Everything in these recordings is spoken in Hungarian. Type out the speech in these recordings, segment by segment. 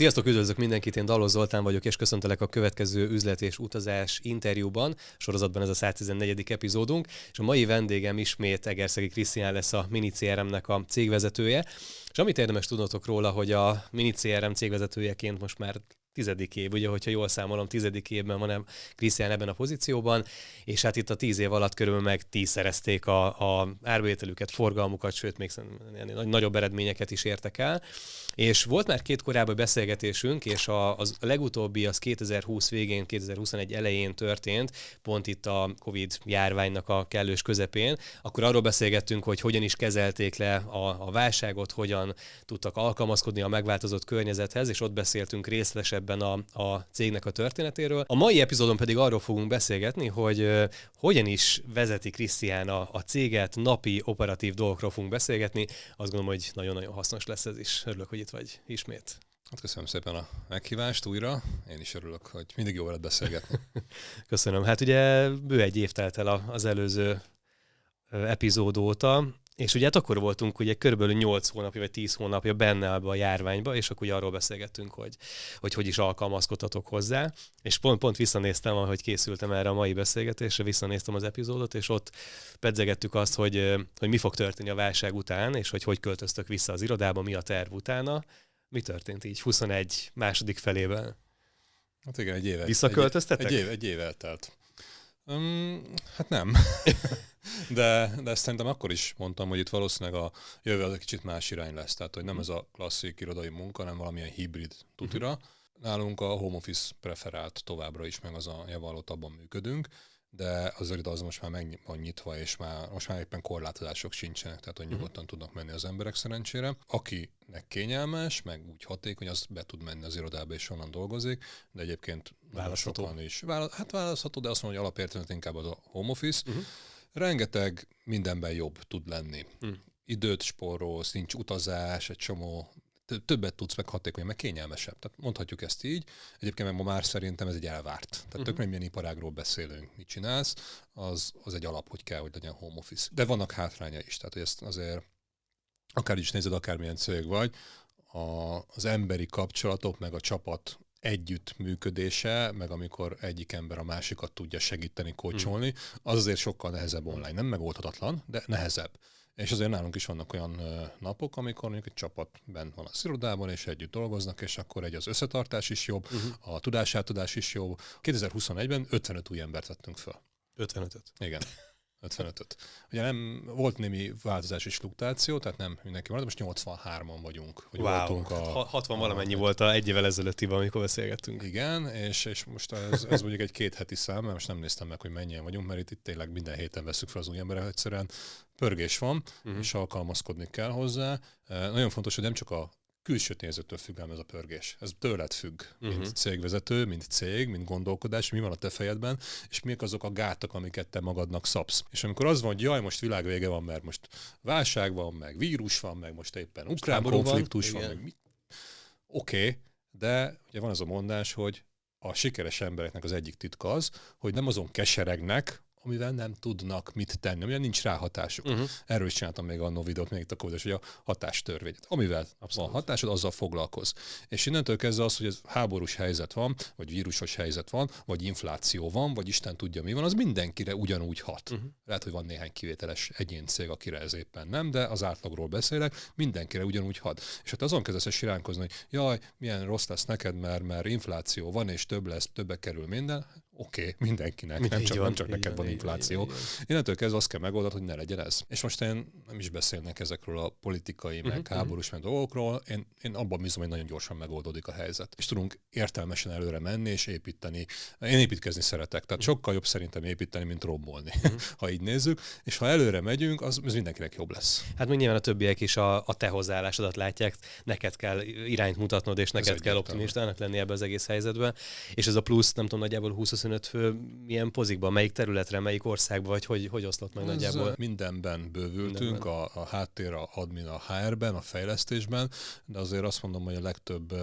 Sziasztok, üdvözlök mindenkit, én Dalos Zoltán vagyok, és köszöntelek a következő üzlet és utazás interjúban. Sorozatban ez a 114. epizódunk, és a mai vendégem ismét Egerszegi Krisztián lesz a Mini CRM-nek a cégvezetője. És amit érdemes tudnotok róla, hogy a Mini CRM cégvezetőjeként most már tizedik év, ugye, hogyha jól számolom, tizedik évben van Krisztián ebben a pozícióban, és hát itt a tíz év alatt körülbelül meg tízszerezték a, a árbevételüket, forgalmukat, sőt, még nagyobb eredményeket is értek el. És volt már két korábbi beszélgetésünk, és a, az legutóbbi az 2020 végén, 2021 elején történt, pont itt a Covid járványnak a kellős közepén. Akkor arról beszélgettünk, hogy hogyan is kezelték le a, a válságot, hogyan tudtak alkalmazkodni a megváltozott környezethez, és ott beszéltünk részletesebben a, a cégnek a történetéről. A mai epizódon pedig arról fogunk beszélgetni, hogy hogyan is vezeti Krisztián a, a céget, napi operatív dolgokról fogunk beszélgetni. Azt gondolom, hogy nagyon-nagyon hasznos lesz ez is. Örülök, hogy itt vagy ismét. Hát köszönöm szépen a meghívást újra. Én is örülök, hogy mindig jó veled beszélgetni. köszönöm. Hát ugye bő egy év telt el az előző epizód óta, és ugye hát akkor voltunk ugye körülbelül 8 hónapja vagy 10 hónapja benne ebbe a járványba, és akkor ugye arról beszélgettünk, hogy, hogy hogy is alkalmazkodhatok hozzá. És pont, pont visszanéztem, ahogy készültem erre a mai beszélgetésre, visszanéztem az epizódot, és ott pedzegettük azt, hogy, hogy mi fog történni a válság után, és hogy hogy költöztök vissza az irodába, mi a terv utána. Mi történt így 21 második felében? Hát igen, egy éve. Visszaköltöztetek? Egy, egy, év, egy év eltelt. Um, hát nem. de, de ezt szerintem akkor is mondtam, hogy itt valószínűleg a jövő az egy kicsit más irány lesz. Tehát, hogy nem ez a klasszik irodai munka, hanem valamilyen hibrid tutira. Uh-huh. Nálunk a home office preferált továbbra is, meg az a javallott abban működünk de az most már meg van nyitva, és már, most már éppen korlátozások sincsenek, tehát hogy mhm. nyugodtan tudnak menni az emberek szerencsére. Akinek kényelmes, meg úgy hatékony, az be tud menni az irodába, és onnan dolgozik, de egyébként választható is. Vála, hát választható, de azt mondom, hogy alapértelmet inkább az a home office. Uh-huh. Rengeteg mindenben jobb tud lenni. Uh-huh időt spórolsz, nincs utazás, egy csomó többet tudsz meg hatékony, meg kényelmesebb. Tehát mondhatjuk ezt így. Egyébként meg ma már szerintem ez egy elvárt. Tehát uh-huh. tök milyen iparágról beszélünk, mit csinálsz, az, az egy alap, hogy kell, hogy legyen home office. De vannak hátránya is, tehát hogy ezt azért akár is nézed, akármilyen cég vagy, a, az emberi kapcsolatok, meg a csapat együttműködése, meg amikor egyik ember a másikat tudja segíteni, kócsolni, az azért sokkal nehezebb online. Nem megoldhatatlan, de nehezebb. És azért nálunk is vannak olyan napok, amikor mondjuk egy csapat bent van a irodában, és együtt dolgoznak, és akkor egy az összetartás is jobb, uh-huh. a tudásátadás is jobb. 2021-ben 55 új embert vettünk fel. 55-öt? Igen. 55-öt. Ugye nem, volt némi változás és fluktuáció, tehát nem mindenki maradt, most 83-an vagyunk. Hogy wow, voltunk a, 60 a, valamennyi a, volt a egy évvel ezelőttiben, amikor beszélgettünk. Igen, és, és most ez, ez mondjuk egy két heti szám, mert most nem néztem meg, hogy mennyien vagyunk, mert itt, itt tényleg minden héten veszük fel az új emberek, egyszerűen pörgés van, uh-huh. és alkalmazkodni kell hozzá. Nagyon fontos, hogy nem csak a külső tényezőtől függ ez a pörgés. Ez tőled függ, uh-huh. mint cégvezető, mint cég, mint gondolkodás, mi van a te fejedben, és mik azok a gátak, amiket te magadnak szabsz. És amikor az van, hogy jaj, most világvége van, mert most válság van, meg vírus van, meg most éppen ukrán konfliktus van, van meg mi... Oké, okay, de ugye van az a mondás, hogy a sikeres embereknek az egyik titka az, hogy nem azon keseregnek, amivel nem tudnak mit tenni, amivel nincs ráhatásuk. Uh-huh. Erről is csináltam még annó videót, még itt a covid hogy a hatástörvény. Amivel Abszolút. van hatásod, azzal foglalkoz. És innentől kezdve az, hogy ez háborús helyzet van, vagy vírusos helyzet van, vagy infláció van, vagy Isten tudja mi van, az mindenkire ugyanúgy hat. Uh-huh. Lehet, hogy van néhány kivételes egyén cég, akire ez éppen nem, de az átlagról beszélek, mindenkire ugyanúgy hat. És hát azon kezdesz siránkozni, hogy jaj, milyen rossz lesz neked, mert, mert infláció van, és több lesz, többe kerül minden oké, okay, mindenkinek, nem csak, van, nem csak neked van infláció. Így, Innentől kezdve azt kell megoldani, hogy ne legyen ez. És most én nem is beszélnek ezekről a politikai, meg uh-huh. háborús, meg dolgokról, én, én abban bízom, hogy nagyon gyorsan megoldódik a helyzet. És tudunk értelmesen előre menni és építeni. Én építkezni szeretek, tehát uh-huh. sokkal jobb szerintem építeni, mint rombolni, uh-huh. ha így nézzük. És ha előre megyünk, az, az mindenkinek jobb lesz. Hát még nyilván a többiek is a, a te hozzáállásodat látják, neked kell irányt mutatnod, és neked ez kell optimistának lenni ebbe az egész helyzetben. És ez a plusz, nem tudom, nagyjából 20 25 fő milyen pozikban, melyik területre, melyik országban, vagy hogy, hogy oszlott meg Ez nagyjából? Mindenben bővültünk, mindenben. A, a háttér, a admin, a HR-ben, a fejlesztésben, de azért azt mondom, hogy a legtöbb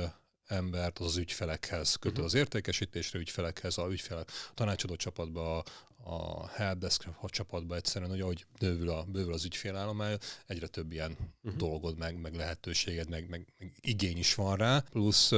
embert az, az ügyfelekhez kötő, uh-huh. az értékesítésre ügyfelekhez, a ügyfelek a tanácsadó csapatba, a, a helpdesk csapatba egyszerűen, hogy ahogy bővül, a, bővül az ügyfélállomány, egyre több ilyen uh-huh. dolgod, meg, meg lehetőséged, meg, meg, meg igény is van rá. Plusz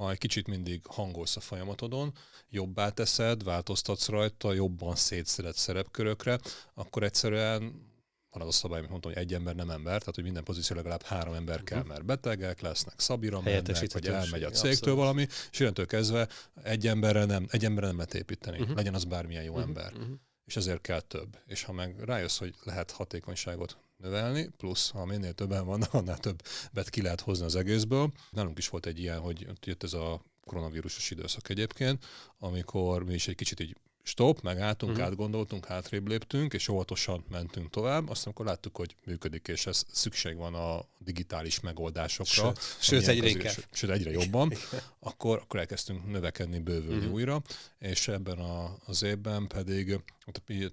ha egy kicsit mindig hangolsz a folyamatodon, jobbá teszed, változtatsz rajta, jobban szétszeded szerepkörökre, akkor egyszerűen van az a szabály, amit mondtam, hogy egy ember nem ember, tehát hogy minden pozíció legalább három ember kell, mert betegek lesznek, szabira mennek, vagy elmegy a cégtől abszolút. valami, és innentől kezdve egy emberre nem, egy emberre nem lehet építeni, uh-huh. legyen az bármilyen jó uh-huh. ember. Uh-huh. És ezért kell több. És ha meg rájössz, hogy lehet hatékonyságot növelni, plusz ha minél többen vannak, annál többet ki lehet hozni az egészből. Nálunk is volt egy ilyen, hogy jött ez a koronavírusos időszak egyébként, amikor mi is egy kicsit így stop, megálltunk, uh-huh. átgondoltunk, hátrébb léptünk, és óvatosan mentünk tovább. Aztán akkor láttuk, hogy működik, és ez szükség van a digitális megoldásokra. Sőt, sőt egyre inkább. Sőt, egyre jobban. akkor, akkor elkezdtünk növekedni, bővülni uh-huh. újra, és ebben a, az évben pedig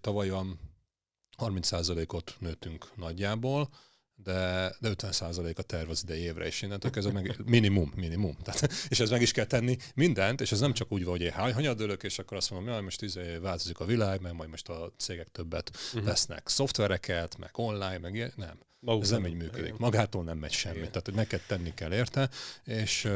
tavaly 30%-ot nőttünk nagyjából, de, de 50% a terv az idei évre, és innentől kezdve meg minimum, minimum. Tehát, és ez meg is kell tenni mindent, és ez nem csak úgy van, hogy én hanyadölök, és akkor azt mondom, hogy most izé változik a világ, mert majd most a cégek többet uh-huh. vesznek szoftvereket, meg online, meg ilyen. Nem. Maguk ez nem így működik. Magától nem megy semmi. Igen. Tehát, hogy neked tenni kell érte, és,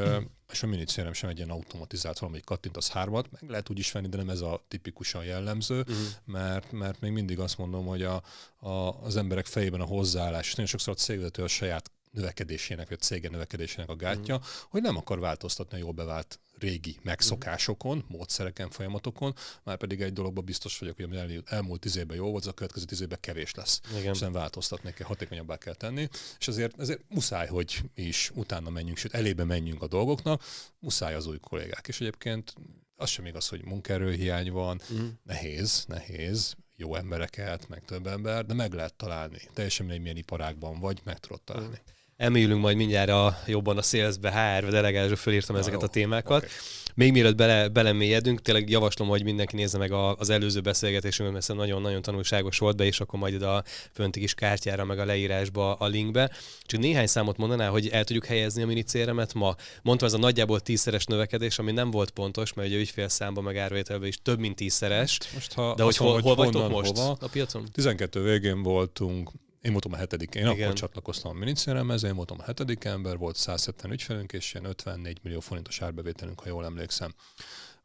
és a minicérem sem egy ilyen automatizált valami, hogy kattintasz hármat, meg lehet úgy is venni, de nem ez a tipikusan jellemző, uh-huh. mert, mert még mindig azt mondom, hogy a, a, az emberek fejében a hozzáállás, és nagyon sokszor a cégvezető a saját növekedésének, vagy a cége növekedésének a gátja, mm. hogy nem akar változtatni a jól bevált régi megszokásokon, módszereken, folyamatokon, már pedig egy dologban biztos vagyok, hogy ami elmúlt tíz évben jó volt, az a következő tíz évben kevés lesz. Igen. És nem változtatni kell, hatékonyabbá kell tenni. És azért, ezért muszáj, hogy is utána menjünk, sőt elébe menjünk a dolgoknak, muszáj az új kollégák. És egyébként az sem igaz, hogy munkaerőhiány van, mm. nehéz, nehéz, jó embereket, meg több ember, de meg lehet találni. Teljesen mindegy, milyen iparágban vagy, meg tudod találni. Mm elmélyülünk majd mindjárt a, jobban a salesbe, HR-be, delegálásra fölírtam ezeket jó. a témákat. Okay. Még mielőtt bele, belemélyedünk, tényleg javaslom, hogy mindenki nézze meg a, az előző beszélgetésünket, mert nagyon-nagyon tanulságos volt be, és akkor majd ide a fönti kis kártyára, meg a leírásba, a linkbe. Csak néhány számot mondaná, hogy el tudjuk helyezni a minicéremet ma. Mondtam, ez a nagyjából tízszeres növekedés, ami nem volt pontos, mert ugye ügyfélszámban meg árvételben is több mint tízszeres. Most, ha de hogy hol, hol vagytok most hova, a piacon? 12 végén voltunk én voltam a hetedik, én Igen. akkor csatlakoztam a minicéremhez, én voltam a hetedik ember, volt 170 ügyfelünk, és ilyen 54 millió forintos árbevételünk, ha jól emlékszem.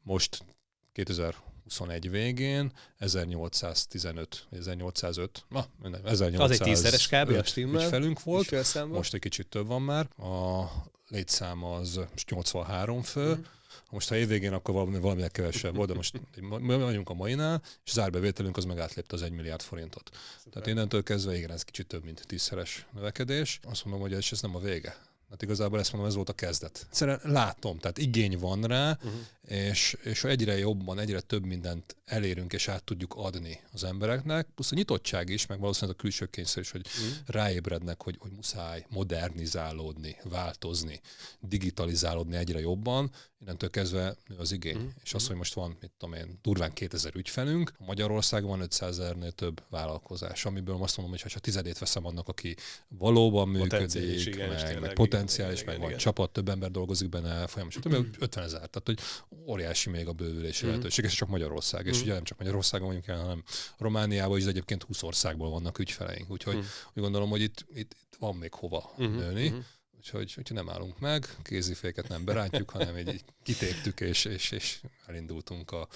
Most 2021 végén 1815, 1805, na, 1805 Az egy tízszeres kb. ügyfelünk volt, most egy kicsit több van már. A létszám az 83 fő, mm most ha évvégén, akkor valami, valaminek kevesebb volt, de most mi vagyunk a mainál, és az árbevételünk az meg átlépte az 1 milliárd forintot. Szuper. Tehát innentől kezdve igen, ez kicsit több, mint tízszeres növekedés. Azt mondom, hogy ez, ez nem a vége. Hát igazából ezt mondom, ez volt a kezdet. Egyszerűen látom, tehát igény van rá, uh-huh. És, és egyre jobban, egyre több mindent elérünk és át tudjuk adni az embereknek, plusz a nyitottság is, meg valószínűleg a külső kényszer is, hogy uh-huh. ráébrednek, hogy, hogy muszáj modernizálódni, változni, digitalizálódni egyre jobban, innentől kezdve nő az igény. Uh-huh. És az, hogy most van, mit tudom én, durván 2000 ügyfelünk, Magyarországon van 500 ezernél több vállalkozás, amiből azt mondom, hogy ha tizedét veszem annak, aki valóban működik, meg, meg potenciális, meg van csapat, több ember dolgozik benne folyamatosan, több 50 ezer, tehát hogy óriási még a bővülési mm. lehetőség, és csak Magyarország, és mm. ugye nem csak Magyarországon vagyunk el, hanem Romániában is, de egyébként 20 országból vannak ügyfeleink, úgyhogy mm. úgy gondolom, hogy itt, itt van még hova mm-hmm. nőni. Mm-hmm. Úgyhogy, úgyhogy nem állunk meg, kéziféket nem berántjuk, hanem így, így kitéptük, és, és, és elindultunk a,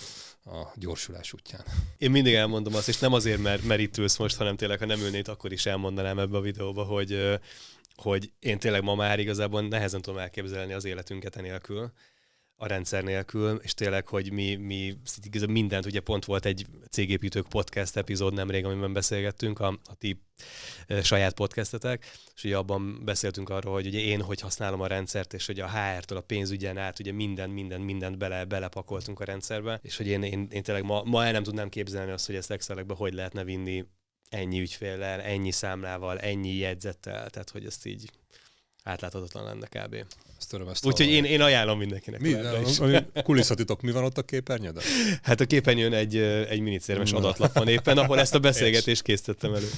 a gyorsulás útján. Én mindig elmondom azt, és nem azért, mert, mert itt ülsz most, hanem tényleg, ha nem ülnéd, akkor is elmondanám ebbe a videóba, hogy hogy én tényleg ma már igazából nehezen tudom elképzelni az életünket enélkül, a rendszer nélkül, és tényleg, hogy mi, mi mindent, ugye pont volt egy cégépítők podcast epizód nemrég, amiben beszélgettünk, a, a ti e, saját podcastetek, és ugye abban beszéltünk arról, hogy ugye én hogy használom a rendszert, és hogy a HR-től a pénzügyen át, ugye minden, minden, mindent bele, belepakoltunk a rendszerbe, és hogy én, én, én tényleg ma, ma el nem tudnám képzelni azt, hogy ezt excel hogy lehetne vinni ennyi ügyféllel, ennyi számlával, ennyi jegyzettel, tehát hogy ezt így átláthatatlan lenne kb. Úgyhogy én, én ajánlom mindenkinek. Mi, kulisszatitok, mi van ott a képernyőden? Hát a képernyőn egy, egy minicérmes adatlap van éppen, ahol ezt a beszélgetést készítettem elő.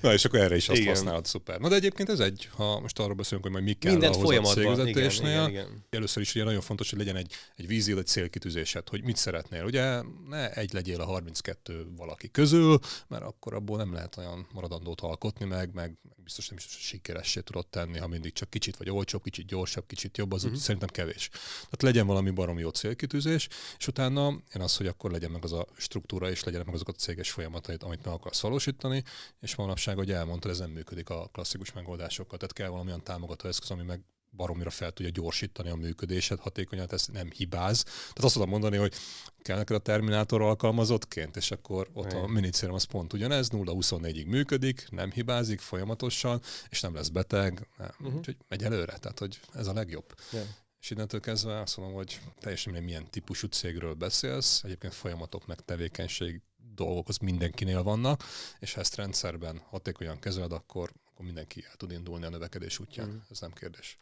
Na és akkor erre is azt igen. használod, szuper. Na de egyébként ez egy, ha most arról beszélünk, hogy majd mi kell Mindent ahhoz a cégvezetésnél, igen, igen, igen. először is ugye nagyon fontos, hogy legyen egy, egy vízió, egy célkitűzésed, hogy mit szeretnél. Ugye ne egy legyél a 32 valaki közül, mert akkor abból nem lehet olyan maradandót alkotni, meg, meg biztos nem is sikeressé tudod tenni, ha mindig csak kicsit vagy olcsóbb, kicsit gyorsabb, kicsit jobb, az uh-huh. szerintem kevés. Tehát legyen valami barom jó célkitűzés, és utána én az, hogy akkor legyen meg az a struktúra, és legyen meg azok a céges folyamatait, amit meg akarsz valósítani, és manapság, hogy elmondtad, ez nem működik a klasszikus megoldásokkal. Tehát kell valamilyen támogató eszköz, ami meg baromira fel tudja gyorsítani a működésed hatékonyan, ez nem hibáz. Tehát azt tudom mondani, hogy kell neked a Terminátor alkalmazottként, és akkor ott a minicérem az pont ugyanez, 0-24-ig működik, nem hibázik folyamatosan, és nem lesz beteg, nem. Uh-huh. úgyhogy megy előre, tehát hogy ez a legjobb. Yeah. És innentől kezdve azt mondom, hogy teljesen mindegy, milyen típusú cégről beszélsz, egyébként folyamatok meg tevékenység dolgok az mindenkinél vannak, és ha ezt rendszerben hatékonyan kezeled, akkor, akkor mindenki el tud indulni a növekedés útján. Mm. Ez nem kérdés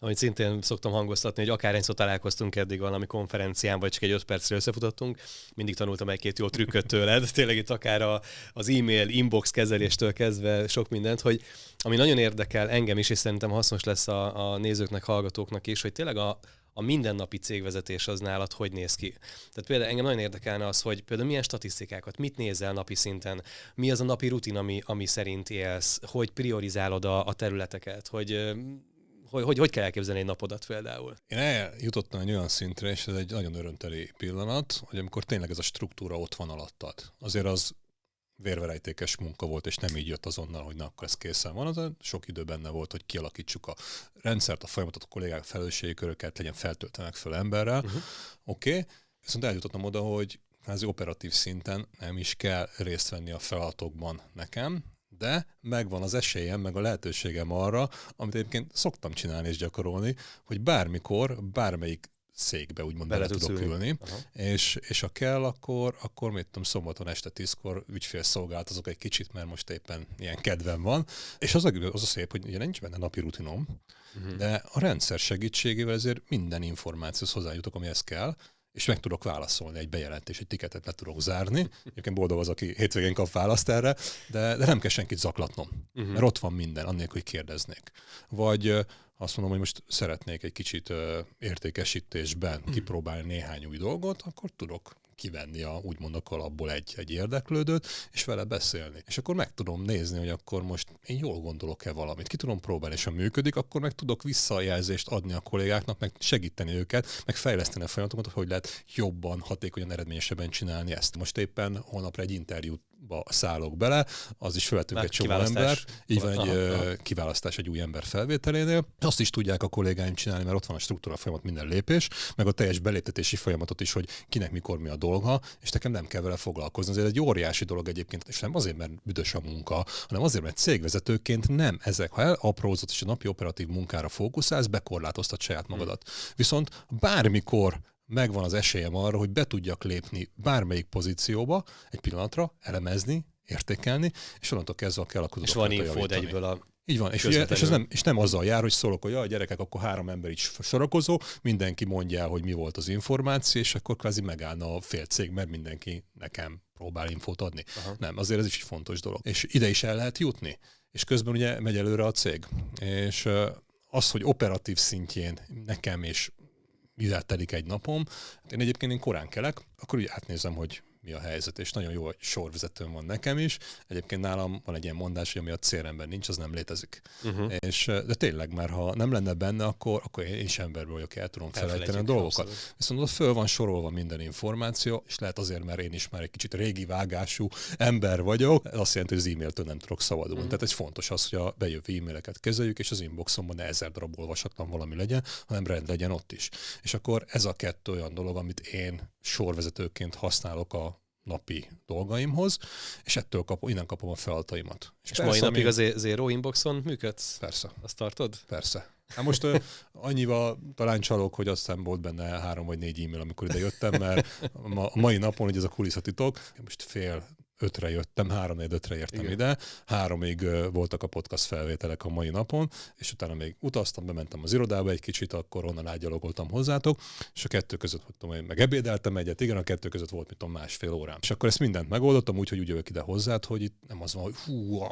amit szintén szoktam hangoztatni, hogy akár egyszer találkoztunk eddig valami konferencián, vagy csak egy öt percre összefutottunk, mindig tanultam egy-két jó trükköt tőled, tényleg itt akár a, az e-mail inbox kezeléstől kezdve sok mindent, hogy ami nagyon érdekel engem is, és szerintem hasznos lesz a, a nézőknek, hallgatóknak is, hogy tényleg a, a mindennapi cégvezetés az nálad hogy néz ki? Tehát például engem nagyon érdekelne az, hogy például milyen statisztikákat, mit nézel napi szinten, mi az a napi rutin, ami, ami szerint élsz, hogy priorizálod a, a területeket, hogy hogy, hogy, hogy kell elképzelni egy napodat például? Én eljutottam egy olyan szintre, és ez egy nagyon örömteli pillanat, hogy amikor tényleg ez a struktúra ott van alattad. Azért az vérverejtékes munka volt, és nem így jött azonnal, hogy na, akkor ez készen van. Az sok idő benne volt, hogy kialakítsuk a rendszert, a folyamatot, a kollégák felelősségi köröket, legyen feltöltenek föl emberrel. Uh-huh. Oké, okay. viszont eljutottam oda, hogy az operatív szinten nem is kell részt venni a feladatokban nekem, de megvan az esélyem, meg a lehetőségem arra, amit egyébként szoktam csinálni és gyakorolni, hogy bármikor, bármelyik székbe úgymond bele, bele tudok ülni, és, és ha kell, akkor, akkor mit tudom, szombaton este tízkor ügyfélszolgáltazok egy kicsit, mert most éppen ilyen kedvem van, és az a, az a szép, hogy ugye nincs benne napi rutinom, uh-huh. de a rendszer segítségével ezért minden információhoz hozzájutok, amihez kell, és meg tudok válaszolni egy bejelentés, egy tiketet le tudok zárni. Egyébként boldog az, aki hétvégén kap választ erre, de, de nem kell senkit zaklatnom, uh-huh. mert ott van minden, annélkül, hogy kérdeznék. Vagy azt mondom, hogy most szeretnék egy kicsit értékesítésben uh-huh. kipróbálni néhány új dolgot, akkor tudok kivenni a, úgymond a kalapból egy, egy érdeklődőt, és vele beszélni. És akkor meg tudom nézni, hogy akkor most én jól gondolok-e valamit, ki tudom próbálni, és ha működik, akkor meg tudok visszajelzést adni a kollégáknak, meg segíteni őket, meg fejleszteni a folyamatokat, hogy lehet jobban, hatékonyan, eredményesebben csinálni ezt. Most éppen holnapra egy interjút ba szállok bele, az is felvettünk egy csomó ember. Így van egy aha, aha. kiválasztás egy új ember felvételénél. Azt is tudják a kollégáim csinálni, mert ott van a struktúra folyamat minden lépés, meg a teljes beléptetési folyamatot is, hogy kinek mikor mi a dolga, és nekem nem kell vele foglalkozni. Ez egy óriási dolog egyébként, és nem azért, mert büdös a munka, hanem azért, mert cégvezetőként nem ezek. Ha elaprózott és a napi operatív munkára fókuszálsz, bekorlátoztat saját magadat. Hmm. Viszont bármikor megvan az esélyem arra, hogy be tudjak lépni bármelyik pozícióba egy pillanatra, elemezni, értékelni, és onnantól kezdve kell a És van infód egyből a így van, és, ugye, és, ez nem, és nem azzal jár, hogy szólok, hogy a gyerekek, akkor három ember is sorakozó, mindenki mondja el, hogy mi volt az információ, és akkor kvázi megállna a fél cég, mert mindenki nekem próbál infót adni. Aha. Nem, azért ez is egy fontos dolog. És ide is el lehet jutni. És közben ugye megy előre a cég. És az, hogy operatív szintjén nekem és mivel telik egy napom. Hát én egyébként én korán kelek, akkor úgy átnézem, hogy mi a helyzet, és nagyon jó, sorvezetőm van nekem is. Egyébként nálam van egy ilyen mondás, hogy ami a célrendben nincs, az nem létezik. Uh-huh. És, de tényleg, mert ha nem lenne benne, akkor, akkor én is emberből vagyok, el tudom felejteni a dolgokat. Abszolút. Viszont ott föl van sorolva minden információ, és lehet azért, mert én is már egy kicsit régi vágású ember vagyok, ez azt jelenti, hogy az e-mailtől nem tudok szabadulni. Uh-huh. Tehát egy fontos az, hogy a bejövő e-maileket kezeljük, és az inboxomban ne ezer darab olvasatlan valami legyen, hanem rend legyen ott is. És akkor ez a kettő olyan dolog, amit én sorvezetőként használok a napi dolgaimhoz, és ettől kapom, innen kapom a feladataimat. És, és mai napig az Zero Inboxon működsz? Persze. Azt tartod? Persze. Hát most uh, annyival talán csalok, hogy aztán volt benne három vagy négy e-mail, amikor ide jöttem, mert a mai napon, hogy ez a kulisszatitok, most fél ötre jöttem, három ötre értem Igen. ide, háromig voltak a podcast felvételek a mai napon, és utána még utaztam, bementem az irodába egy kicsit, akkor onnan ágyalogoltam hozzátok, és a kettő között voltam, én meg ebédeltem egyet, igen, a kettő között volt, mit tudom, másfél órám. És akkor ezt mindent megoldottam úgy, hogy úgy jövök ide hozzád, hogy itt nem az van, hogy hú,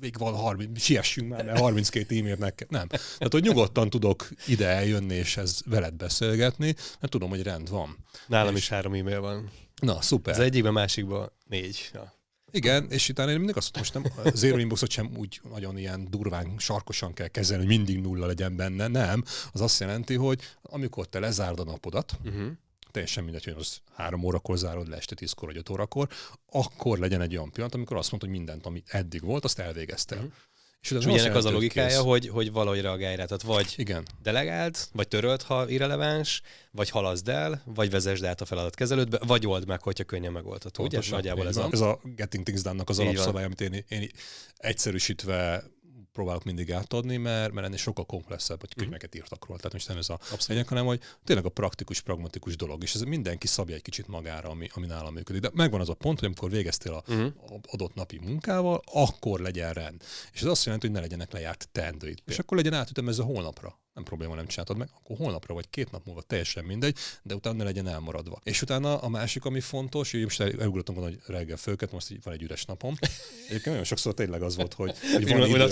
még van 30, siessünk már, mert 32 e-mailt meg Nem. Tehát, hogy nyugodtan tudok ide eljönni, és ez veled beszélgetni, mert tudom, hogy rend van. Nálam és... is három e-mail van. Na, szuper. Az egyikben, másikban négy. Ja. Igen, és utána én mindig azt mondtam, most nem, a Zero Inboxot sem úgy nagyon ilyen durván, sarkosan kell kezelni, hogy mindig nulla legyen benne. Nem. Az azt jelenti, hogy amikor te lezárd a napodat, uh-huh. teljesen mindegy, hogy az három órakor zárod le, este tízkor vagy öt órakor, akkor legyen egy olyan pillanat, amikor azt mondod, hogy mindent, ami eddig volt, azt elvégezte. Uh-huh. És, ugye ennek az a logikája, hogy, hogy valahogy reagálj rá. Tehát vagy Igen. delegáld, vagy töröld, ha irreleváns, vagy halaszd el, vagy vezesd át a feladatkezelődbe, vagy old meg, hogyha könnyen megoldható. Ugye? Nagyjából ez a... ez a Getting Things Done-nak az alapszabály, amit én, én egyszerűsítve próbálok mindig átadni, mert, mert ennél sokkal komplexebb, hogy mhm. könyveket írtak róla. Tehát most nem ez a lényeg, hanem hogy tényleg a praktikus, pragmatikus dolog. És ez mindenki szabja egy kicsit magára, ami, ami nálam működik. De megvan az a pont, hogy amikor végeztél a, uh-huh. adott napi munkával, akkor legyen rend. És ez azt jelenti, hogy ne legyenek lejárt teendőid. És akkor legyen átütemezve holnapra nem probléma, nem csináltad meg, akkor holnapra vagy két nap múlva teljesen mindegy, de utána ne legyen elmaradva. És utána a másik, ami fontos, hogy most elugrottam volna, hogy reggel fölket, most így van egy üres napom. Egyébként nagyon sokszor tényleg az volt, hogy, hogy van idő.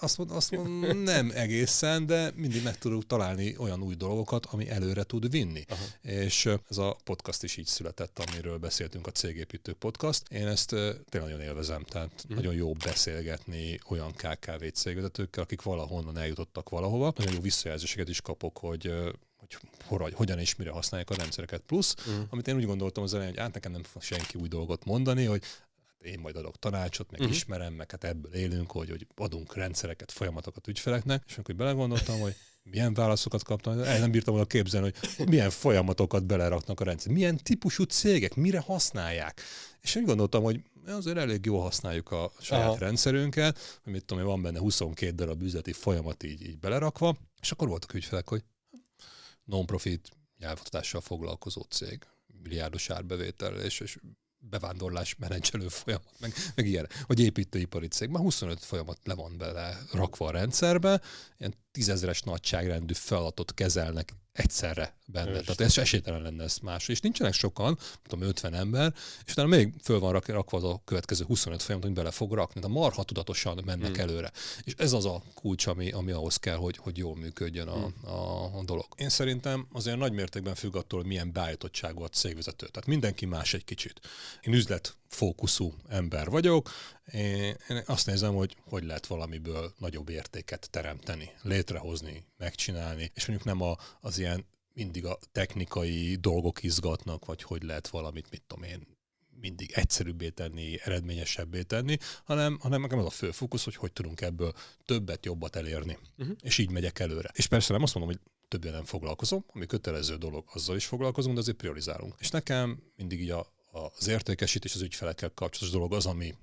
Azt mond, azt mond, nem egészen, de mindig meg tudok találni olyan új dolgokat, ami előre tud vinni. Aha. És ez a podcast is így született, amiről beszéltünk a Cégépítő Podcast. Én ezt tényleg nagyon élvezem, tehát mm. nagyon jó beszélgetni olyan KKV cégvezetőkkel, akik valahonnan eljutottak valahova. Nagyon jó visszajelzéseket is kapok, hogy hogy hogyan és mire használják a rendszereket. Plusz, uh-huh. amit én úgy gondoltam az elején, hogy át nekem nem fog senki új dolgot mondani, hogy hát én majd adok tanácsot, meg uh-huh. ismerem, meg hát ebből élünk, hogy, hogy adunk rendszereket, folyamatokat ügyfeleknek, és akkor belegondoltam, hogy milyen válaszokat kaptam, el nem bírtam volna képzelni, hogy milyen folyamatokat beleraknak a rendszer, milyen típusú cégek, mire használják. És úgy gondoltam, hogy azért elég jól használjuk a saját Aha. rendszerünket, hogy mit tudom, van benne 22 darab üzleti folyamat így, így belerakva, és akkor voltak ügyfelek, hogy non-profit nyelvoktatással foglalkozó cég, milliárdos árbevétel, és, és bevándorlás menedzselő folyamat, meg, meg ilyen, vagy építőipari cég. Már 25 folyamat le van bele rakva a rendszerbe, ilyen tízezeres nagyságrendű feladatot kezelnek egyszerre benne. Ős. Tehát ez esélytelen lenne ezt más. És nincsenek sokan, tudom, 50 ember, és utána még föl van rakva az a következő 25 folyamat, hogy bele fog rakni. De marha tudatosan mennek hmm. előre. És ez az a kulcs, ami, ami ahhoz kell, hogy, hogy jól működjön a, hmm. a, a dolog. Én szerintem azért nagy mértékben függ attól, hogy milyen beállítottságú a cégvezető. Tehát mindenki más egy kicsit. Én üzlet fókuszú ember vagyok, én, azt nézem, hogy hogy lehet valamiből nagyobb értéket teremteni, létrehozni, megcsinálni, és mondjuk nem a, az ilyen mindig a technikai dolgok izgatnak, vagy hogy lehet valamit, mit tudom én, mindig egyszerűbbé tenni, eredményesebbé tenni, hanem, hanem nekem az a fő fókusz, hogy hogy tudunk ebből többet, jobbat elérni. Uh-huh. És így megyek előre. És persze nem azt mondom, hogy többet nem foglalkozom, ami kötelező dolog, azzal is foglalkozunk, de azért priorizálunk. És nekem mindig így a, az értékesítés az ügyfelekkel kapcsolatos dolog az, ami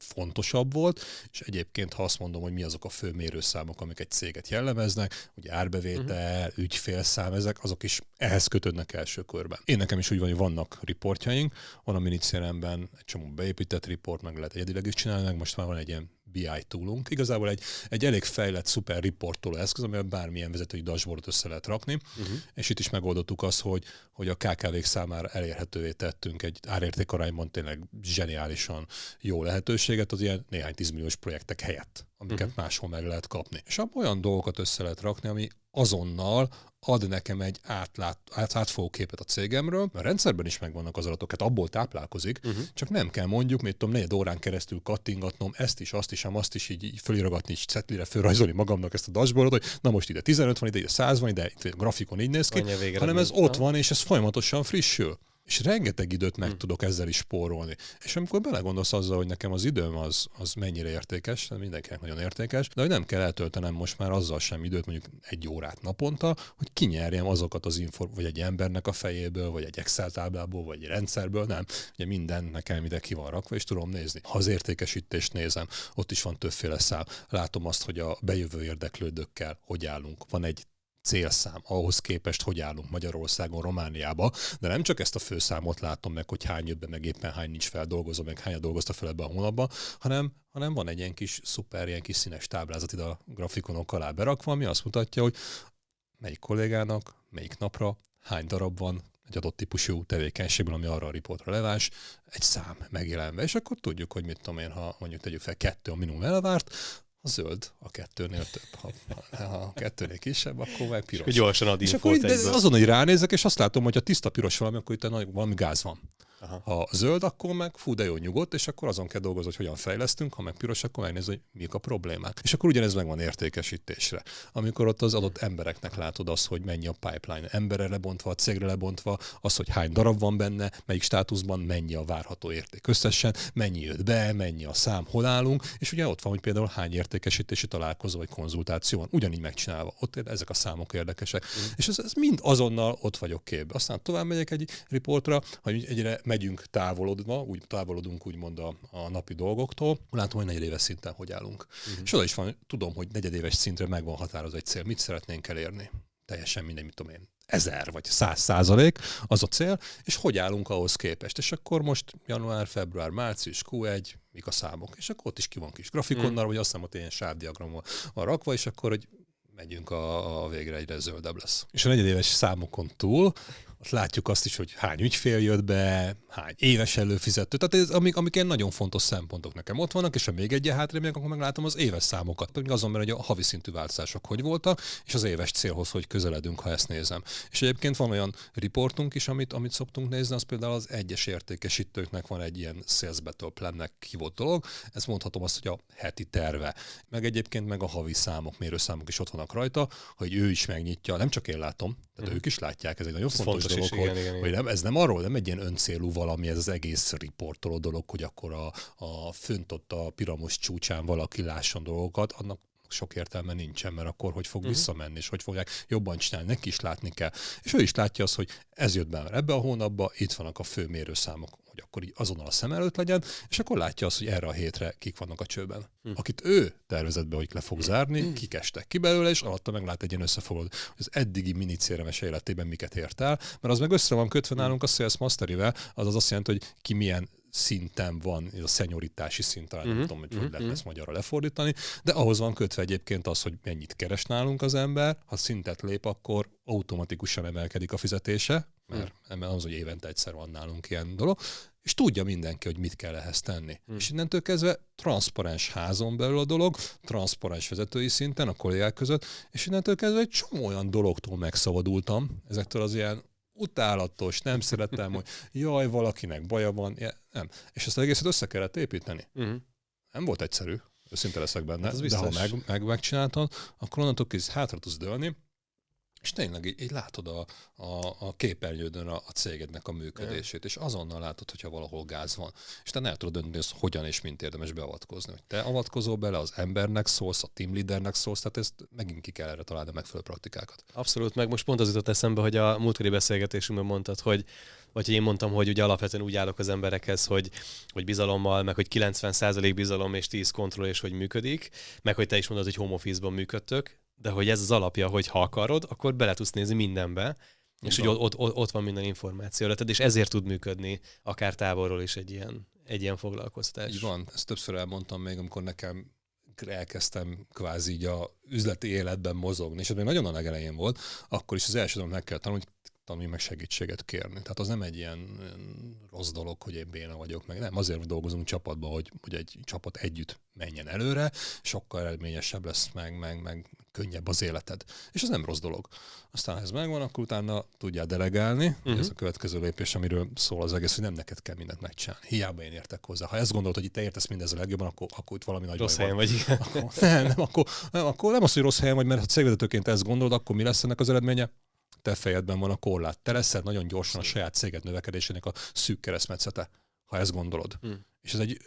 fontosabb volt, és egyébként ha azt mondom, hogy mi azok a fő mérőszámok, amik egy céget jellemeznek, hogy árbevétel, uh-huh. ügyfélszám, ezek azok is ehhez kötődnek első körben. Én nekem is úgy van, hogy vannak riportjaink, van a minicéremben egy csomó beépített riport, meg lehet egyedileg is csinálni, meg most már van egy ilyen BI toolunk. Igazából egy, egy elég fejlett, szuper riportoló eszköz, amivel bármilyen vezetői dashboardot össze lehet rakni, uh-huh. és itt is megoldottuk azt, hogy, hogy a KKV-k számára elérhetővé tettünk egy árértékarányban tényleg zseniálisan jó lehetőséget az ilyen néhány tízmilliós projektek helyett, amiket uh-huh. máshol meg lehet kapni. És abban olyan dolgokat össze lehet rakni, ami azonnal ad nekem egy átlát, át, átfogó képet a cégemről, mert a rendszerben is megvannak az adatok, hát abból táplálkozik, uh-huh. csak nem kell mondjuk, mit tudom, negyed órán keresztül kattingatnom ezt is, azt is, azt is így, így föliragatni, és cetlire fölrajzolni magamnak ezt a dashboardot, hogy na most ide 15 van, ide 100 van, ide a grafikon így néz ki, hanem ez ott van, és ez folyamatosan frissül és rengeteg időt meg hmm. tudok ezzel is spórolni. És amikor belegondolsz azzal, hogy nekem az időm az, az mennyire értékes, mindenkinek nagyon értékes, de hogy nem kell eltöltenem most már azzal sem időt, mondjuk egy órát naponta, hogy kinyerjem azokat az info, vagy egy embernek a fejéből, vagy egy Excel táblából, vagy egy rendszerből, nem. Ugye minden nekem ide ki van rakva, és tudom nézni. Ha az értékesítést nézem, ott is van többféle szám. Látom azt, hogy a bejövő érdeklődőkkel hogy állunk. Van egy célszám, ahhoz képest, hogy állunk Magyarországon, Romániába, de nem csak ezt a főszámot látom meg, hogy hány jött be, meg éppen hány nincs feldolgozva, meg hány dolgozta fel ebbe a hónapban, hanem, hanem van egy ilyen kis szuper, ilyen kis színes táblázat ide a grafikonok alá berakva, ami azt mutatja, hogy melyik kollégának, melyik napra, hány darab van, egy adott típusú tevékenységből, ami arra a riportra levás, egy szám megjelenve, és akkor tudjuk, hogy mit tudom én, ha mondjuk tegyük fel kettő a minimum elvárt, a zöld a kettőnél több. Ha, ha a kettőnél kisebb, akkor meg piros. És gyorsan ad és akkor azon, hogy ránézek, és azt látom, hogy a tiszta piros valami, akkor itt valami gáz van. Aha. Ha zöld, akkor meg fú, de jó nyugodt, és akkor azon kell dolgozni, hogy hogyan fejlesztünk, ha meg piros, akkor megnézni, hogy mik a problémák. És akkor ugyanez meg van értékesítésre. Amikor ott az adott embereknek látod azt, hogy mennyi a pipeline, emberre lebontva, cégre lebontva, az, hogy hány darab van benne, melyik státuszban, mennyi a várható érték összesen, mennyi jött be, mennyi a szám, hol állunk, és ugye ott van, hogy például hány értékesítési találkozó vagy konzultáció van, ugyanígy megcsinálva. Ott ezek a számok érdekesek. Mm. És ez, ez mind azonnal ott vagyok képbe. Aztán tovább megyek egy riportra, hogy egyre megyünk távolodva, úgy távolodunk úgymond a, a napi dolgoktól, látom, hogy negyedéves szinten hogy állunk. Uh-huh. És oda is van, tudom, hogy negyedéves szintre meg van határozva egy cél, mit szeretnénk elérni. Teljesen mindegy, mit tudom én, ezer vagy száz százalék az a cél, és hogy állunk ahhoz képest. És akkor most január, február, március, Q1, mik a számok. És akkor ott is ki van kis grafikonnal, mm. vagy azt hiszem, ott ilyen sávdiagram van rakva, és akkor, hogy megyünk a, a végre egyre zöldebb lesz. És a negyedéves számokon túl ott látjuk azt is, hogy hány ügyfél jött be, hány éves előfizető. Tehát ez, amik, amik ilyen nagyon fontos szempontok nekem ott vannak, és ha még egy hátrébb akkor meglátom az éves számokat. Pedig azon, mert a havi szintű változások hogy voltak, és az éves célhoz hogy közeledünk, ha ezt nézem. És egyébként van olyan riportunk is, amit, amit szoktunk nézni, az például az egyes értékesítőknek van egy ilyen sales battle plannek hívott dolog. Ez mondhatom azt, hogy a heti terve. Meg egyébként meg a havi számok, mérőszámok is ott vannak rajta, hogy ő is megnyitja. Nem csak én látom, tehát mm. ők is látják, ez egy nagyon fontos, fontos dolog, is, hogy, igen, hogy nem, ez nem arról, nem egy ilyen öncélú valami, ez az egész riportoló dolog, hogy akkor a, a fönt ott a piramos csúcsán valaki lásson dolgokat, annak sok értelme nincsen, mert akkor hogy fog uh-huh. visszamenni, és hogy fogják jobban csinálni, neki is látni kell. És ő is látja azt, hogy ez jött be ebbe a hónapba, itt vannak a fő mérőszámok, hogy akkor így azonnal a szem előtt legyen, és akkor látja azt, hogy erre a hétre kik vannak a csőben. Uh-huh. Akit ő tervezett be, hogy le fog zárni, uh-huh. kik estek ki belőle, és alatta meglát egy ilyen összefoglaló, hogy az eddigi minicéremes életében miket ért el, mert az meg össze van kötve nálunk a Sales Masterivel, az az azt jelenti, hogy ki milyen szinten van, ez a szenyoritási szint, talán uh-huh. nem mhm, tudom, hogy uh-huh. hogy lehet mhm. ezt magyarra lefordítani, de ahhoz van kötve egyébként az, hogy mennyit keres nálunk az ember, ha szintet lép, akkor automatikusan emelkedik a fizetése, mert uh-huh. az, hogy évente egyszer van nálunk ilyen dolog, és tudja mindenki, hogy mit kell ehhez tenni. Hmm. És innentől kezdve transzparens házon belül a dolog, transzparens vezetői szinten a kollégák között, és innentől kezdve egy csomó olyan dologtól megszabadultam, ezektől az ilyen utálatos, nem szeretem, hogy jaj, valakinek baja van, ja, nem. És ezt az egészet össze kellett építeni. Uh-huh. Nem volt egyszerű, őszinte leszek benne, hát de ha meg, meg megcsináltad, akkor onnantól kezdve hátra tudsz dőlni, és tényleg így, így látod a, a, a képernyődön a, a cégednek a működését, és azonnal látod, hogyha valahol gáz van. És te el tudod dönteni, hogy hogyan és mint érdemes beavatkozni. Hogy te avatkozol bele, az embernek szólsz, a team leadernek szólsz, tehát ezt megint ki kell erre találni a megfelelő praktikákat. Abszolút, meg most pont az jutott eszembe, hogy a múltkori beszélgetésünkben mondtad, hogy vagy hogy én mondtam, hogy ugye alapvetően úgy állok az emberekhez, hogy, hogy bizalommal, meg hogy 90% bizalom és 10 kontroll, és hogy működik, meg hogy te is mondod, hogy home office-ban működtök, de hogy ez az alapja, hogy ha akarod, akkor bele tudsz nézni mindenbe, és hogy ott, ott, ott van minden információ letted, és ezért tud működni akár távolról is egy ilyen, egy ilyen foglalkoztás. Így van, ezt többször elmondtam még, amikor nekem elkezdtem kvázi így a üzleti életben mozogni, és ez még nagyon a legelején volt, akkor is az első meg kell tanulni, hogy tanulni, meg segítséget kérni. Tehát az nem egy ilyen, rossz dolog, hogy én béna vagyok, meg nem. Azért dolgozunk csapatban, hogy, hogy egy csapat együtt menjen előre, sokkal eredményesebb lesz, meg, meg, meg könnyebb az életed. És ez nem rossz dolog. Aztán, ha ez megvan, akkor utána tudjál delegálni. Uh-huh. Ez a következő lépés, amiről szól az egész, hogy nem neked kell mindent megcsinálni. Hiába én értek hozzá. Ha ezt gondolod, hogy itt te értesz mindezzel legjobban, akkor, akkor itt valami nagy Rossz helyen vagy, igen. Akkor, nem, nem, akkor, nem, akkor nem az, hogy rossz helyen vagy, mert ha cégvezetőként ezt gondolod, akkor mi lesz ennek az eredménye? Te fejedben van a korlát. Te leszel nagyon gyorsan a saját céged növekedésének a szűk keresztmetszete, ha ezt gondolod. Hmm. És ez egy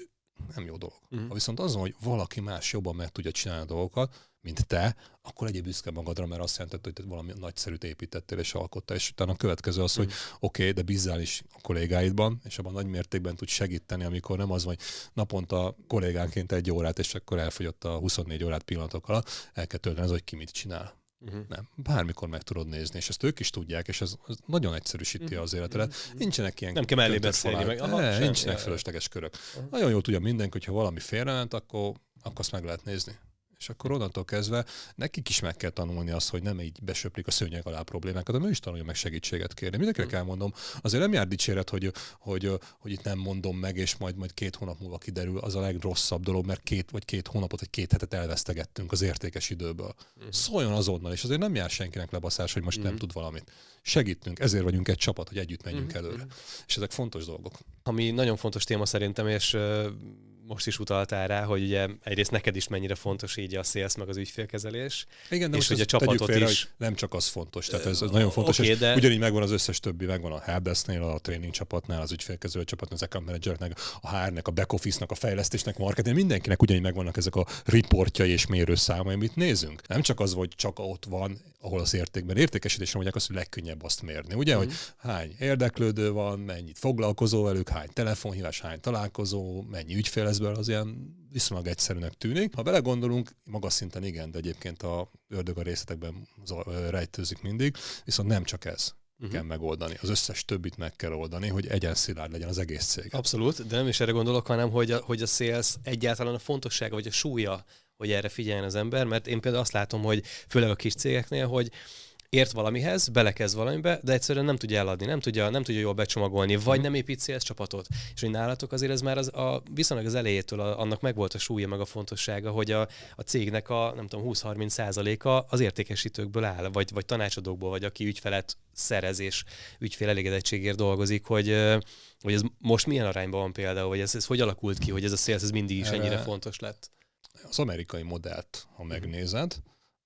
nem jó dolog. Hmm. Ha viszont azon, hogy valaki más jobban meg tudja csinálni a dolgokat, mint te, akkor egyéb büszke magadra, mert azt jelenti, hogy te valami nagyszerűt építettél és alkottál, és utána a következő az, hogy mm. oké, okay, de bízzál is a kollégáidban, és abban nagy mértékben tud segíteni, amikor nem az, hogy naponta kollégánként egy órát, és akkor elfogyott a 24 órát pillanatok alatt, el kell tölteni az, hogy ki mit csinál. Uh-huh. Nem, bármikor meg tudod nézni, és ezt ők is tudják, és ez, ez nagyon egyszerűsíti uh-huh. az életedet. Uh-huh. Nincsenek ilyen Nem kell mellé beszélni, meg aha, ne, nincsenek fölösleges körök. Uh-huh. Nagyon jól tudja mindenki, hogyha valami félrement, akkor, akkor azt meg lehet nézni és akkor onnantól kezdve nekik is meg kell tanulni azt, hogy nem így besöplik a szőnyeg alá problémákat, hanem ő is tanulja meg segítséget kérni. Mindenkinek hmm. elmondom, azért nem jár dicséret, hogy, hogy, hogy itt nem mondom meg, és majd majd két hónap múlva kiderül, az a legrosszabb dolog, mert két vagy két hónapot, vagy két hetet elvesztegettünk az értékes időből. Hmm. Szóljon azonnal, és azért nem jár senkinek lebaszás, hogy most hmm. nem tud valamit. Segítünk, ezért vagyunk egy csapat, hogy együtt menjünk hmm. előre. És ezek fontos dolgok. Ami nagyon fontos téma szerintem, és most is utaltál rá, hogy ugye egyrészt neked is mennyire fontos így a sales meg az ügyfélkezelés. Igen, de és hogy a csapatot félre, is... nem csak az fontos, tehát ez, ez nagyon fontos, okay, és de... ugyanígy megvan az összes többi, megvan a helpdesk a training csapatnál, az ügyfélkezelő csapatnál, az account managernek, a HR-nek, a back office-nak, a fejlesztésnek, marketing, mindenkinek ugyanígy megvannak ezek a riportjai és mérőszámai, amit nézünk. Nem csak az, hogy csak ott van, ahol az értékben értékesítésen mondják azt, hogy legkönnyebb azt mérni. Ugye, mm. hogy hány érdeklődő van, mennyit foglalkozó velük, hány telefonhívás, hány találkozó, mennyi ügyfél lesz belőle, az ilyen viszonylag egyszerűnek tűnik. Ha belegondolunk, magas szinten igen, de egyébként a ördög a részletekben rejtőzik mindig, viszont nem csak ez uh-huh. kell megoldani. Az összes többit meg kell oldani, hogy egyen szilárd legyen az egész cég. Abszolút, de nem is erre gondolok, hanem hogy a, hogy a sales egyáltalán a fontossága vagy a súlya, hogy erre figyeljen az ember, mert én például azt látom, hogy főleg a kis cégeknél, hogy ért valamihez, belekezd valamibe, de egyszerűen nem tudja eladni, nem tudja, nem tudja jól becsomagolni, vagy mhm. nem épít CS csapatot. És hogy nálatok azért ez már az, a, viszonylag az elejétől a, annak megvolt a súlya, meg a fontossága, hogy a, a cégnek a nem tudom, 20-30 százaléka az értékesítőkből áll, vagy, vagy tanácsadókból, vagy aki ügyfelet szerez és ügyfél elégedettségért dolgozik, hogy, hogy ez most milyen arányban van például, vagy ez, ez hogy alakult ki, hogy ez a sales ez mindig is ennyire fontos lett? Az amerikai modellt, ha megnézed,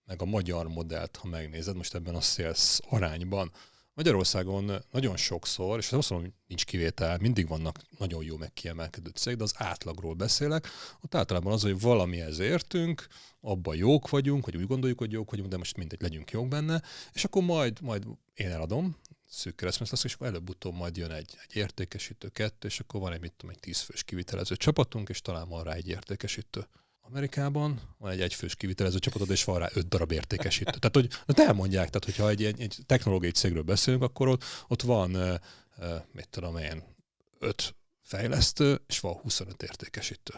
meg a magyar modellt, ha megnézed most ebben a sales arányban, Magyarországon nagyon sokszor, és azt mondom, nincs kivétel, mindig vannak nagyon jó meg kiemelkedő cégek, de az átlagról beszélek, ott általában az, hogy valamihez értünk, abban jók vagyunk, hogy úgy gondoljuk, hogy jók vagyunk, de most mindegy, legyünk jók benne, és akkor majd, majd én eladom, szűk keresztmesz lesz, és akkor előbb-utóbb majd jön egy, egy értékesítő kettő, és akkor van egy, mit tudom, egy tízfős kivitelező csapatunk, és talán van rá egy értékesítő. Amerikában van egy egyfős kivitelező csapatod, és van rá öt darab értékesítő. Tehát, hogy hát elmondják, tehát, hogyha egy, egy, egy technológiai cégről beszélünk, akkor ott, ott van, uh, mit tudom én, öt fejlesztő, és van 25 értékesítő.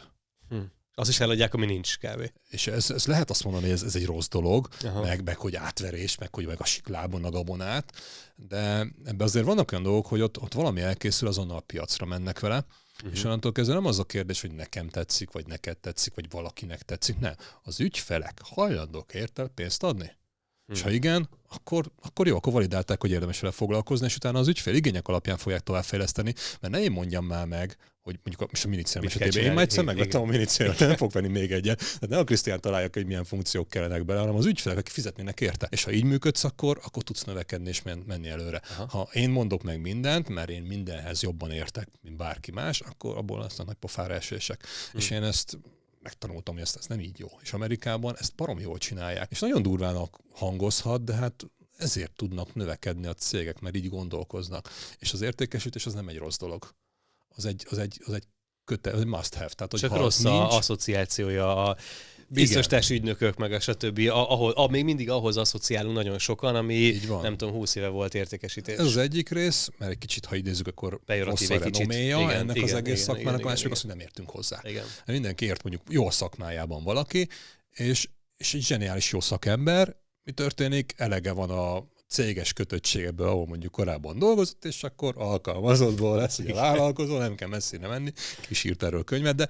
Hm. Azt is eladják, ami nincs kb. És ez, ez lehet azt mondani, hogy ez, ez egy rossz dolog, meg, meg hogy átverés, meg hogy meg a siklában a gabonát, de ebben azért vannak olyan dolgok, hogy ott, ott valami elkészül, azonnal a piacra mennek vele, Uh-huh. És onnantól kezdve nem az a kérdés, hogy nekem tetszik, vagy neked tetszik, vagy valakinek tetszik. Nem. Az ügyfelek hajlandók érte pénzt adni? Hmm. És ha igen, akkor, akkor jó, akkor validálták, hogy érdemes vele foglalkozni, és utána az ügyfél igények alapján fogják továbbfejleszteni, mert ne én mondjam már meg, hogy mondjuk a minicérem esetében én már egyszer megvettem a minicéret, nem fog venni még egyet. Tehát ne a Krisztián találja hogy milyen funkciók kellenek bele, hanem az ügyfelek, akik fizetnének érte. És ha így működsz, akkor, akkor tudsz növekedni és menni előre. Aha. Ha én mondok meg mindent, mert én mindenhez jobban értek, mint bárki más, akkor abból lesznek nagy pofára esések. Hmm. És én ezt megtanultam, hogy ezt, ez nem így jó. És Amerikában ezt barom jól csinálják. És nagyon durvának hangozhat, de hát ezért tudnak növekedni a cégek, mert így gondolkoznak. És az értékesítés az nem egy rossz dolog. Az egy, az egy, az egy köte, az egy must have. Tehát, hogy Csak rossz nincs, a asszociációja a biztosítási ügynökök, meg a stb. Ahol, a, még mindig ahhoz asszociálunk nagyon sokan, ami nem tudom, 20 éve volt értékesítés. Ez az egyik rész, mert egy kicsit, ha idézzük, akkor rossz a renoméja igen, ennek igen, az egész igen, szakmának, a másik az, hogy nem értünk hozzá. Igen. Mindenki ért mondjuk jó szakmájában valaki, és, és egy zseniális jó szakember, mi történik? Elege van a céges kötöttségeből, ahol mondjuk korábban dolgozott, és akkor alkalmazottból lesz, hogy a vállalkozó, nem kell messzire menni, kísírt erről könyvet, de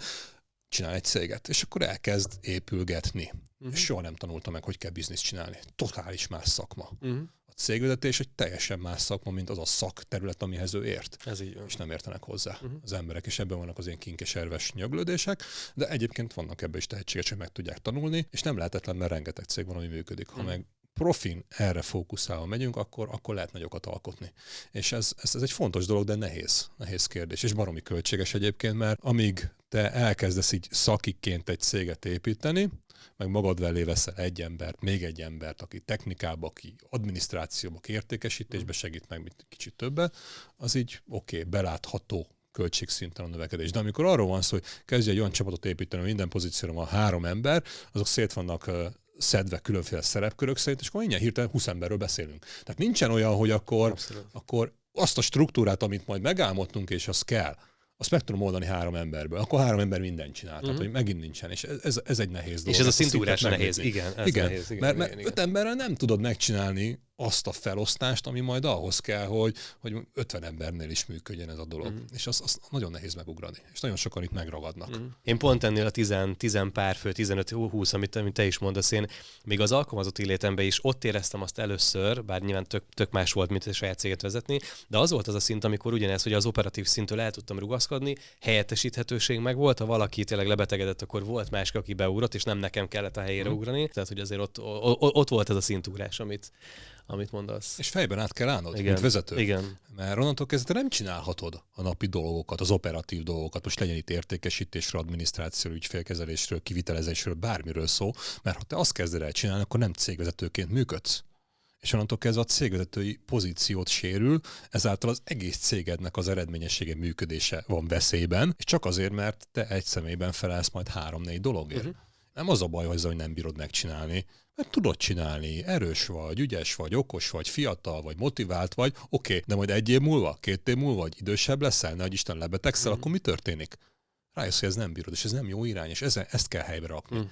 csinál egy céget, és akkor elkezd épülgetni. Uh-huh. És soha nem tanulta meg, hogy kell bizniszt csinálni. Totális más szakma. Uh-huh. A cégvezetés egy teljesen más szakma, mint az a szakterület, amihez ő ért. Ez így. És nem értenek hozzá uh-huh. az emberek, és ebben vannak az ilyen kinkeserves nyöglődések, de egyébként vannak ebben is tehetséges, hogy meg tudják tanulni, és nem lehetetlen, mert rengeteg cég van, ami működik. Ha uh-huh. meg profin erre fókuszálva megyünk, akkor, akkor lehet nagyokat alkotni. És ez, ez, ez egy fontos dolog, de nehéz, nehéz kérdés, és baromi költséges egyébként, mert amíg te elkezdesz így szakikként egy céget építeni, meg magad velé veszel egy embert, még egy embert, aki technikába, aki adminisztrációba, aki értékesítésbe segít meg mit kicsit többet, az így oké, okay, belátható költségszinten a növekedés. De amikor arról van szó, hogy kezdj egy olyan csapatot építeni, minden pozícióra van három ember, azok szét vannak szedve különféle szerepkörök szerint, és akkor mindjárt hirtelen 20 emberről beszélünk. Tehát nincsen olyan, hogy akkor, akkor azt a struktúrát, amit majd megálmodtunk, és az kell, azt meg tudom oldani három emberből, akkor három ember mindent csinál. Mm-hmm. Tehát, mhm. hogy megint nincsen. És ez, ez egy nehéz dolog. És ez a szintúrás nehéz, igen. Ez igen, nehéz, igen, mert, mert igen, öt emberrel nem tudod megcsinálni azt a felosztást, ami majd ahhoz kell, hogy, hogy 50 embernél is működjön ez a dolog. Mm. És azt az nagyon nehéz megugrani. És nagyon sokan itt megragadnak. Mm. Én pont ennél a 10, 10 pár fő, 15-20, amit, amit te is mondasz, én még az alkalmazott életemben is ott éreztem azt először, bár nyilván tök, tök más volt, mint a saját céget vezetni, de az volt az a szint, amikor ugyanez, hogy az operatív szintől el tudtam rugaszkodni, helyettesíthetőség meg volt, ha valaki tényleg lebetegedett, akkor volt más, aki beugrott, és nem nekem kellett a helyére mm. ugrani. Tehát, hogy azért ott, ott, ott volt ez a szintugrás, amit, amit mondasz. És fejben át kell állnod, Igen. mint vezető. Igen. Mert onnantól kezdve nem csinálhatod a napi dolgokat, az operatív dolgokat, most legyen itt értékesítésről, adminisztrációról, ügyfélkezelésről, kivitelezésről, bármiről szó, mert ha te azt kezded el csinálni, akkor nem cégvezetőként működsz. És onnantól kezdve a cégvezetői pozíciót sérül, ezáltal az egész cégednek az eredményessége működése van veszélyben, és csak azért, mert te egy személyben felelsz majd három-négy dologért. Uh-huh. Nem az a baj, hogy nem bírod megcsinálni, mert tudod csinálni, erős vagy, ügyes vagy, okos vagy, fiatal vagy, motivált vagy, oké, okay, de majd egy év múlva, két év múlva, vagy idősebb leszel, ne Isten lebetegszel, mm. akkor mi történik? Rájössz, hogy ez nem bírod, és ez nem jó irány, és ezen, ezt kell helybe rakni. Mm.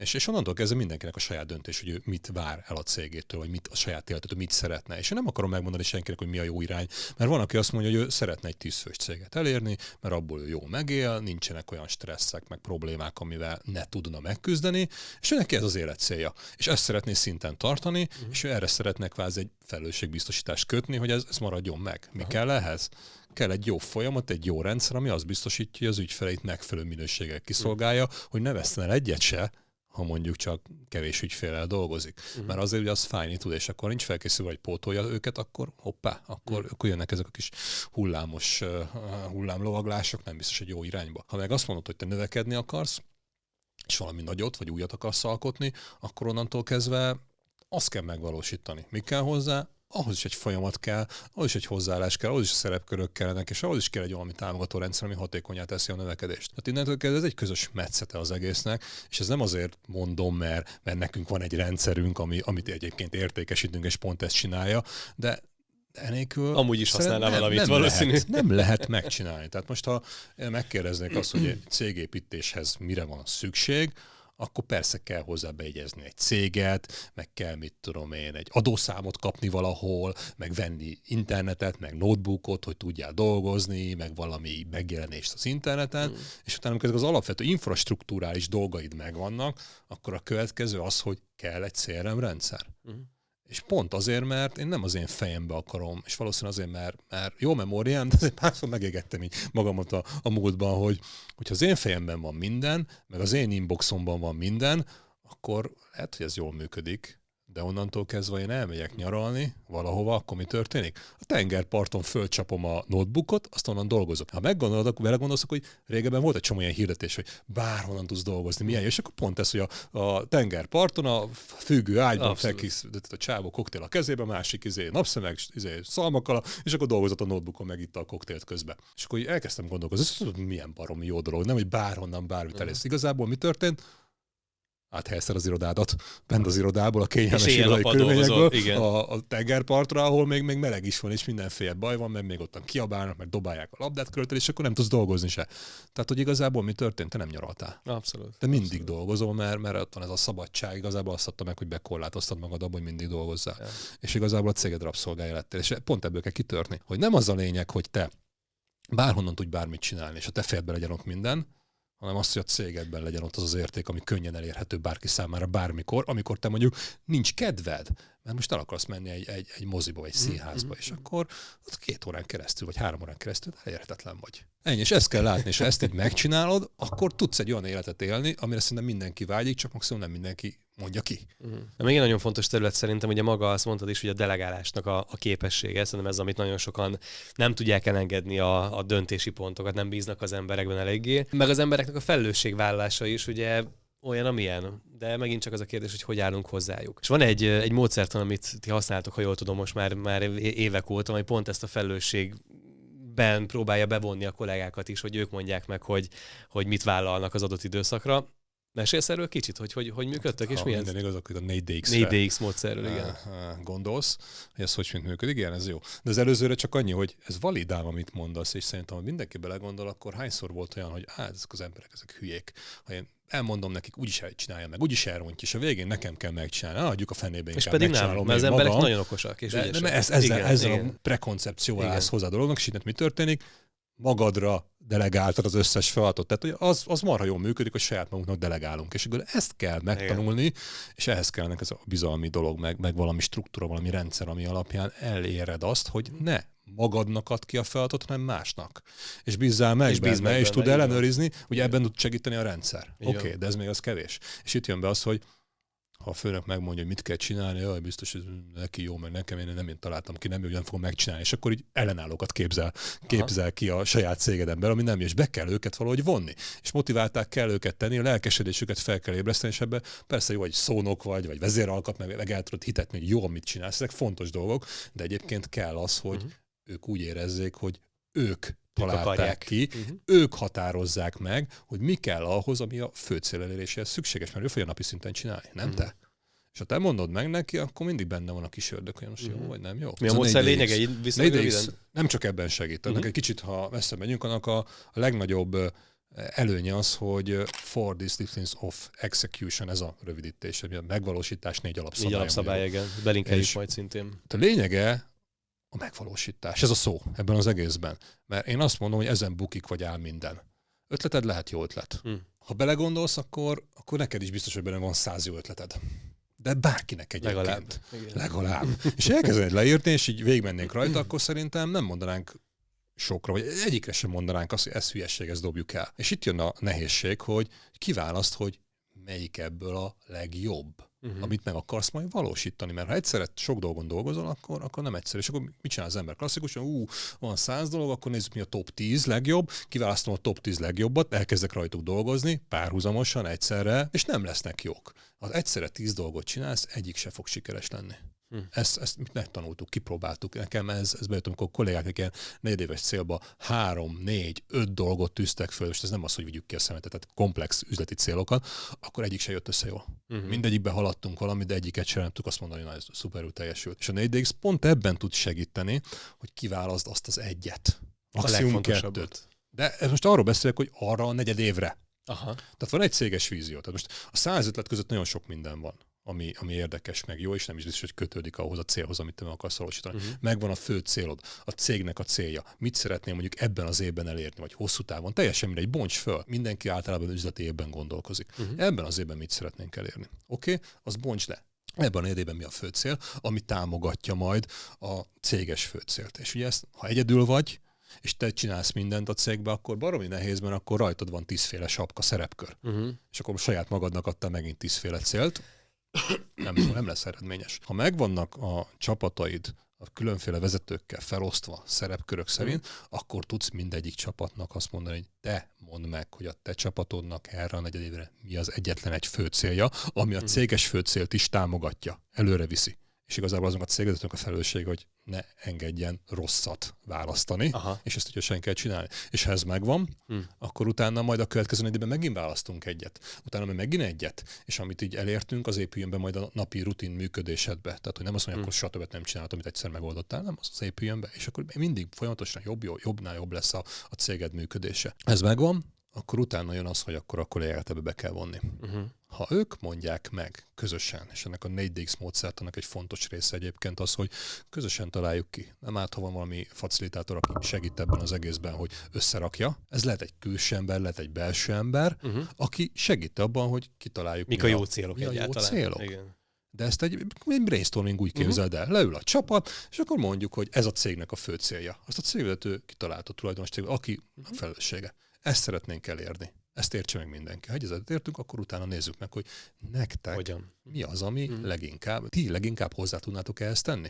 És, és onnantól kezdve mindenkinek a saját döntés, hogy ő mit vár el a cégétől, vagy mit a saját életétől, mit szeretne. És én nem akarom megmondani senkinek, hogy mi a jó irány, mert van, aki azt mondja, hogy ő szeretne egy tízfős céget elérni, mert abból ő jól megél, nincsenek olyan stresszek, meg problémák, amivel ne tudna megküzdeni, és ő neki ez az élet célja. És ezt szeretné szinten tartani, uh-huh. és ő erre szeretne kvázi egy felelősségbiztosítást kötni, hogy ez, ez maradjon meg. Mi uh-huh. kell ehhez? kell egy jó folyamat, egy jó rendszer, ami azt biztosítja, hogy az ügyfeleit megfelelő minőséggel kiszolgálja, hogy ne veszten egyet se, ha mondjuk csak kevés ügyfélel dolgozik. Uh-huh. Mert azért ugye az fájni tud, és akkor nincs felkészülve, hogy pótolja őket, akkor hoppá, akkor, uh-huh. akkor jönnek ezek a kis hullámos uh, hullámlovaglások, nem biztos, hogy jó irányba. Ha meg azt mondod, hogy te növekedni akarsz, és valami nagyot, vagy újat akarsz alkotni, akkor onnantól kezdve azt kell megvalósítani. Mi kell hozzá? Ahhoz is egy folyamat kell, ahhoz is egy hozzáállás kell, ahhoz is szerepkörök kellenek, és ahhoz is kell egy valami támogató rendszer, ami hatékonyá teszi a növekedést. Tehát innentől kezdve ez egy közös metszete az egésznek, és ez nem azért mondom, mert, mert nekünk van egy rendszerünk, ami, amit egyébként értékesítünk, és pont ezt csinálja, de enélkül... Amúgy is használná valamit nem valószínű. Lehet, nem lehet megcsinálni. Tehát most, ha megkérdeznék azt, hogy egy cégépítéshez mire van szükség, akkor persze kell hozzá beegyezni egy céget, meg kell, mit tudom én, egy adószámot kapni valahol, meg venni internetet, meg notebookot, hogy tudjál dolgozni, meg valami megjelenést az interneten, mm. és utána, amikor az alapvető infrastruktúrális dolgaid megvannak, akkor a következő az, hogy kell egy CRM rendszer. Mm. És pont azért, mert én nem az én fejembe akarom, és valószínűleg azért, mert, mert jó memóriám, de azért párszor megégettem így magamat a, a múltban, hogy hogyha az én fejemben van minden, meg az én inboxomban van minden, akkor lehet, hogy ez jól működik, de onnantól kezdve én elmegyek nyaralni valahova, akkor mi történik? A tengerparton fölcsapom a notebookot, azt onnan dolgozok. Ha meggondolod, akkor belegondolsz, hogy régebben volt egy csomó ilyen hirdetés, hogy bárhonnan tudsz dolgozni, milyen jó, és akkor pont ez, hogy a, a tengerparton a függő ágyban felkészített a csávó koktél a kezébe, másik izé, napszemeg, izé, szalmakkal, és akkor dolgozott a notebookon, meg itt a koktélt közben. És akkor elkezdtem gondolkozni, ez milyen baromi jó dolog, nem, hogy bárhonnan bármit elérsz. Igazából mi történt? Áthelyezted az irodádat, bent az irodából, a kényelmes irodai körülményekből, a, a tengerpartra, ahol még, még meleg is van, és mindenféle baj van, mert még ottan kiabálnak, mert dobálják a labdát körülötted, és akkor nem tudsz dolgozni se. Tehát, hogy igazából mi történt, te nem nyaraltál. Abszolút. Te mindig abszolút. dolgozol, mert, mert ott van ez a szabadság, igazából azt adta meg, hogy bekorlátoztad magad abban, hogy mindig dolgozzál. Ja. És igazából a céged rabszolgája lettél. És pont ebből kell kitörni, hogy nem az a lényeg, hogy te bárhonnan tudj bármit csinálni, és a te fejedbe legyen ott minden, hanem azt, hogy a cégedben legyen ott az az érték, ami könnyen elérhető bárki számára bármikor, amikor te mondjuk nincs kedved, mert most el akarsz menni egy, egy, egy moziba, egy mm-hmm. színházba, mm-hmm. és akkor ott két órán keresztül, vagy három órán keresztül elérhetetlen vagy. Ennyi, és ezt kell látni, és ha ezt így megcsinálod, akkor tudsz egy olyan életet élni, amire szerintem mindenki vágyik, csak maximum nem mindenki mondja ki. Uh-huh. De még egy nagyon fontos terület szerintem, ugye maga azt mondtad is, hogy a delegálásnak a, a képessége, szerintem ez, amit nagyon sokan nem tudják elengedni a, a döntési pontokat, nem bíznak az emberekben eléggé. Meg az embereknek a felelősségvállalása is, ugye olyan, amilyen, de megint csak az a kérdés, hogy hogy állunk hozzájuk. És van egy, egy módszertan, amit ti használtok, ha jól tudom, most már, már évek óta, ami pont ezt a felelősség ben próbálja bevonni a kollégákat is, hogy ők mondják meg, hogy, hogy mit vállalnak az adott időszakra Mesélsz erről kicsit, hogy hogy, hogy működtek, és ha mi ez? minden igaz, akkor a 4DX. 4DX módszerről, igen. Gondolsz, hogy ez hogy működik, igen, ez jó. De az előzőre csak annyi, hogy ez validál, amit mondasz, és szerintem, ha mindenki belegondol, akkor hányszor volt olyan, hogy hát ezek az emberek, ezek hülyék. Ha én elmondom nekik, úgyis csinálja meg, úgyis elrontja, és a végén nekem kell megcsinálni, adjuk a fenébe És pedig nem, mert az emberek nagyon okosak és de, de ez, ezzel, igen, ezzel igen. a prekoncepcióval állsz hozzá a dolognak, és itt mi történik? Magadra delegáltad az összes feladatot. Tehát hogy az, az marha jól működik, hogy saját magunknak delegálunk. És akkor ezt kell megtanulni, Igen. és ehhez kellene ez a bizalmi dolog, meg, meg valami struktúra, valami rendszer, ami alapján eléred azt, hogy ne magadnak ad ki a feladatot, hanem másnak. És bízzál meg és benne, meg és tud ellenőrizni, hogy ebben tud segíteni a rendszer. Oké, okay, de ez még az kevés. És itt jön be az, hogy ha a főnök megmondja, hogy mit kell csinálni, jaj, biztos, hogy neki jó, meg nekem én nem én találtam ki, nem, hogy nem fogom megcsinálni, és akkor így ellenállókat képzel, képzel Aha. ki a saját cégeden belül, ami nem jó, és be kell őket valahogy vonni. És motiválták kell őket tenni, a lelkesedésüket fel kell ébreszteni, és ebbe persze jó, hogy szónok vagy, vagy vezéralkat, meg, meg el tudod hitetni, hogy jó, amit csinálsz, ezek fontos dolgok, de egyébként kell az, hogy uh-huh. Ők úgy érezzék, hogy ők találták ki, uh-huh. ők határozzák meg, hogy mi kell ahhoz, ami a fő cél eléréséhez szükséges, mert ő fogja napi szinten csinálni, nem uh-huh. te. És ha te mondod meg neki, akkor mindig benne van a kis ördög, hogy most uh-huh. jó vagy nem jó. Mi a módszer lényege? Nem csak ebben segít. Uh-huh. Egy kicsit, ha messze megyünk, annak a, a legnagyobb előnye az, hogy four disciplines of execution, ez a rövidítés, a megvalósítás négy alapszabály. Négy alapszabály, igen. Belinkeljük majd szintén. A lényege a megvalósítás. Ez a szó ebben az egészben. Mert én azt mondom, hogy ezen bukik vagy áll minden. Ötleted lehet jó ötlet. Hmm. Ha belegondolsz, akkor, akkor neked is biztos, hogy benne van száz jó ötleted. De bárkinek egyébként. Legalább. Igen. Legalább. és elkezdenéd leírni, és így végigmennénk rajta, akkor szerintem nem mondanánk sokra, vagy egyikre sem mondanánk azt, hogy ez hülyeség, ezt dobjuk el. És itt jön a nehézség, hogy kiválaszt, hogy melyik ebből a legjobb uh-huh. amit meg akarsz majd valósítani. Mert ha egyszerre sok dolgon dolgozol, akkor, akkor nem egyszerű. És akkor mit csinál az ember klasszikusan? Ú, van száz dolog, akkor nézzük mi a top 10 legjobb, kiválasztom a top 10 legjobbat, elkezdek rajtuk dolgozni, párhuzamosan, egyszerre, és nem lesznek jók. Ha egyszerre 10 dolgot csinálsz, egyik se fog sikeres lenni. Hm. Ezt, ezt megtanultuk, kipróbáltuk. Nekem ez, ez bejött, amikor kollégák ilyen negyedéves célba három, négy, öt dolgot tűztek föl, és ez nem az, hogy vigyük ki a szemetet, tehát komplex üzleti célokat, akkor egyik se jött össze jól. Uh-huh. Mindegyikbe haladtunk valamit, de egyiket sem nem tudtuk azt mondani, hogy na, ez szuperül teljesült. És a 4DX pont ebben tud segíteni, hogy kiválaszd azt az egyet. Maximum kettőt. De ez most arról beszélek, hogy arra a negyed évre. Aha. Tehát van egy céges vízió. Tehát most a száz ötlet között nagyon sok minden van ami, ami érdekes, meg jó, és nem is biztos, hogy kötődik ahhoz a célhoz, amit te meg akarsz valósítani. Uh-huh. Megvan a fő célod, a cégnek a célja. Mit szeretnél mondjuk ebben az évben elérni, vagy hosszú távon? Teljesen mindegy, bonts föl. Mindenki általában üzleti évben gondolkozik. Uh-huh. Ebben az évben mit szeretnénk elérni? Oké, okay? az bonts le. Ebben a évben mi a fő cél, ami támogatja majd a céges főcélt. És ugye ezt, ha egyedül vagy, és te csinálsz mindent a cégbe, akkor baromi nehéz, mert akkor rajtad van tízféle sapka szerepkör. Uh-huh. És akkor saját magadnak adtál megint tízféle célt, nem, nem lesz eredményes. Ha megvannak a csapataid a különféle vezetőkkel felosztva szerepkörök szerint, mm. akkor tudsz mindegyik csapatnak azt mondani, hogy te mondd meg, hogy a te csapatodnak erre a negyedévre mi az egyetlen egy fő célja, ami a mhm. céges fő célt is támogatja, előre viszi. És igazából azon a cégvezetőnek a felelősség, hogy ne engedjen rosszat választani, Aha. és ezt ügyesen kell csinálni. És ha ez megvan, hmm. akkor utána majd a következő időben megint választunk egyet, utána meg megint egyet, és amit így elértünk, az épüljön be majd a napi rutin működésedbe. Tehát, hogy nem azt mondja, hmm. akkor soha nem csinálod, amit egyszer megoldottál, nem, az, az épüljön be, és akkor mindig folyamatosan jobb, jobb jobbnál jobb lesz a, a céged működése. Ez megvan, akkor utána jön az, hogy akkor a kollégát ebbe be kell vonni. Uh-huh. Ha ők mondják meg közösen, és ennek a 4DX módszertanak egy fontos része egyébként az, hogy közösen találjuk ki. Nem állt, ha van valami facilitátor, aki segít ebben az egészben, hogy összerakja. Ez lehet egy külső ember, lehet egy belső ember, uh-huh. aki segít abban, hogy kitaláljuk. Mik mi a jó célok mi a jó célok. Igen. De ezt egy, egy brainstorming úgy képzeld el. Leül a csapat, és akkor mondjuk, hogy ez a cégnek a fő célja. Azt a cégvezető kitalálta tulajdonos aki a felelőssége. Ezt szeretnénk elérni. Ezt értse meg mindenki. Ha egyezet értünk, akkor utána nézzük meg, hogy nektek Hogyan? mi az, ami mm. leginkább, ti leginkább hozzá tudnátok ezt tenni?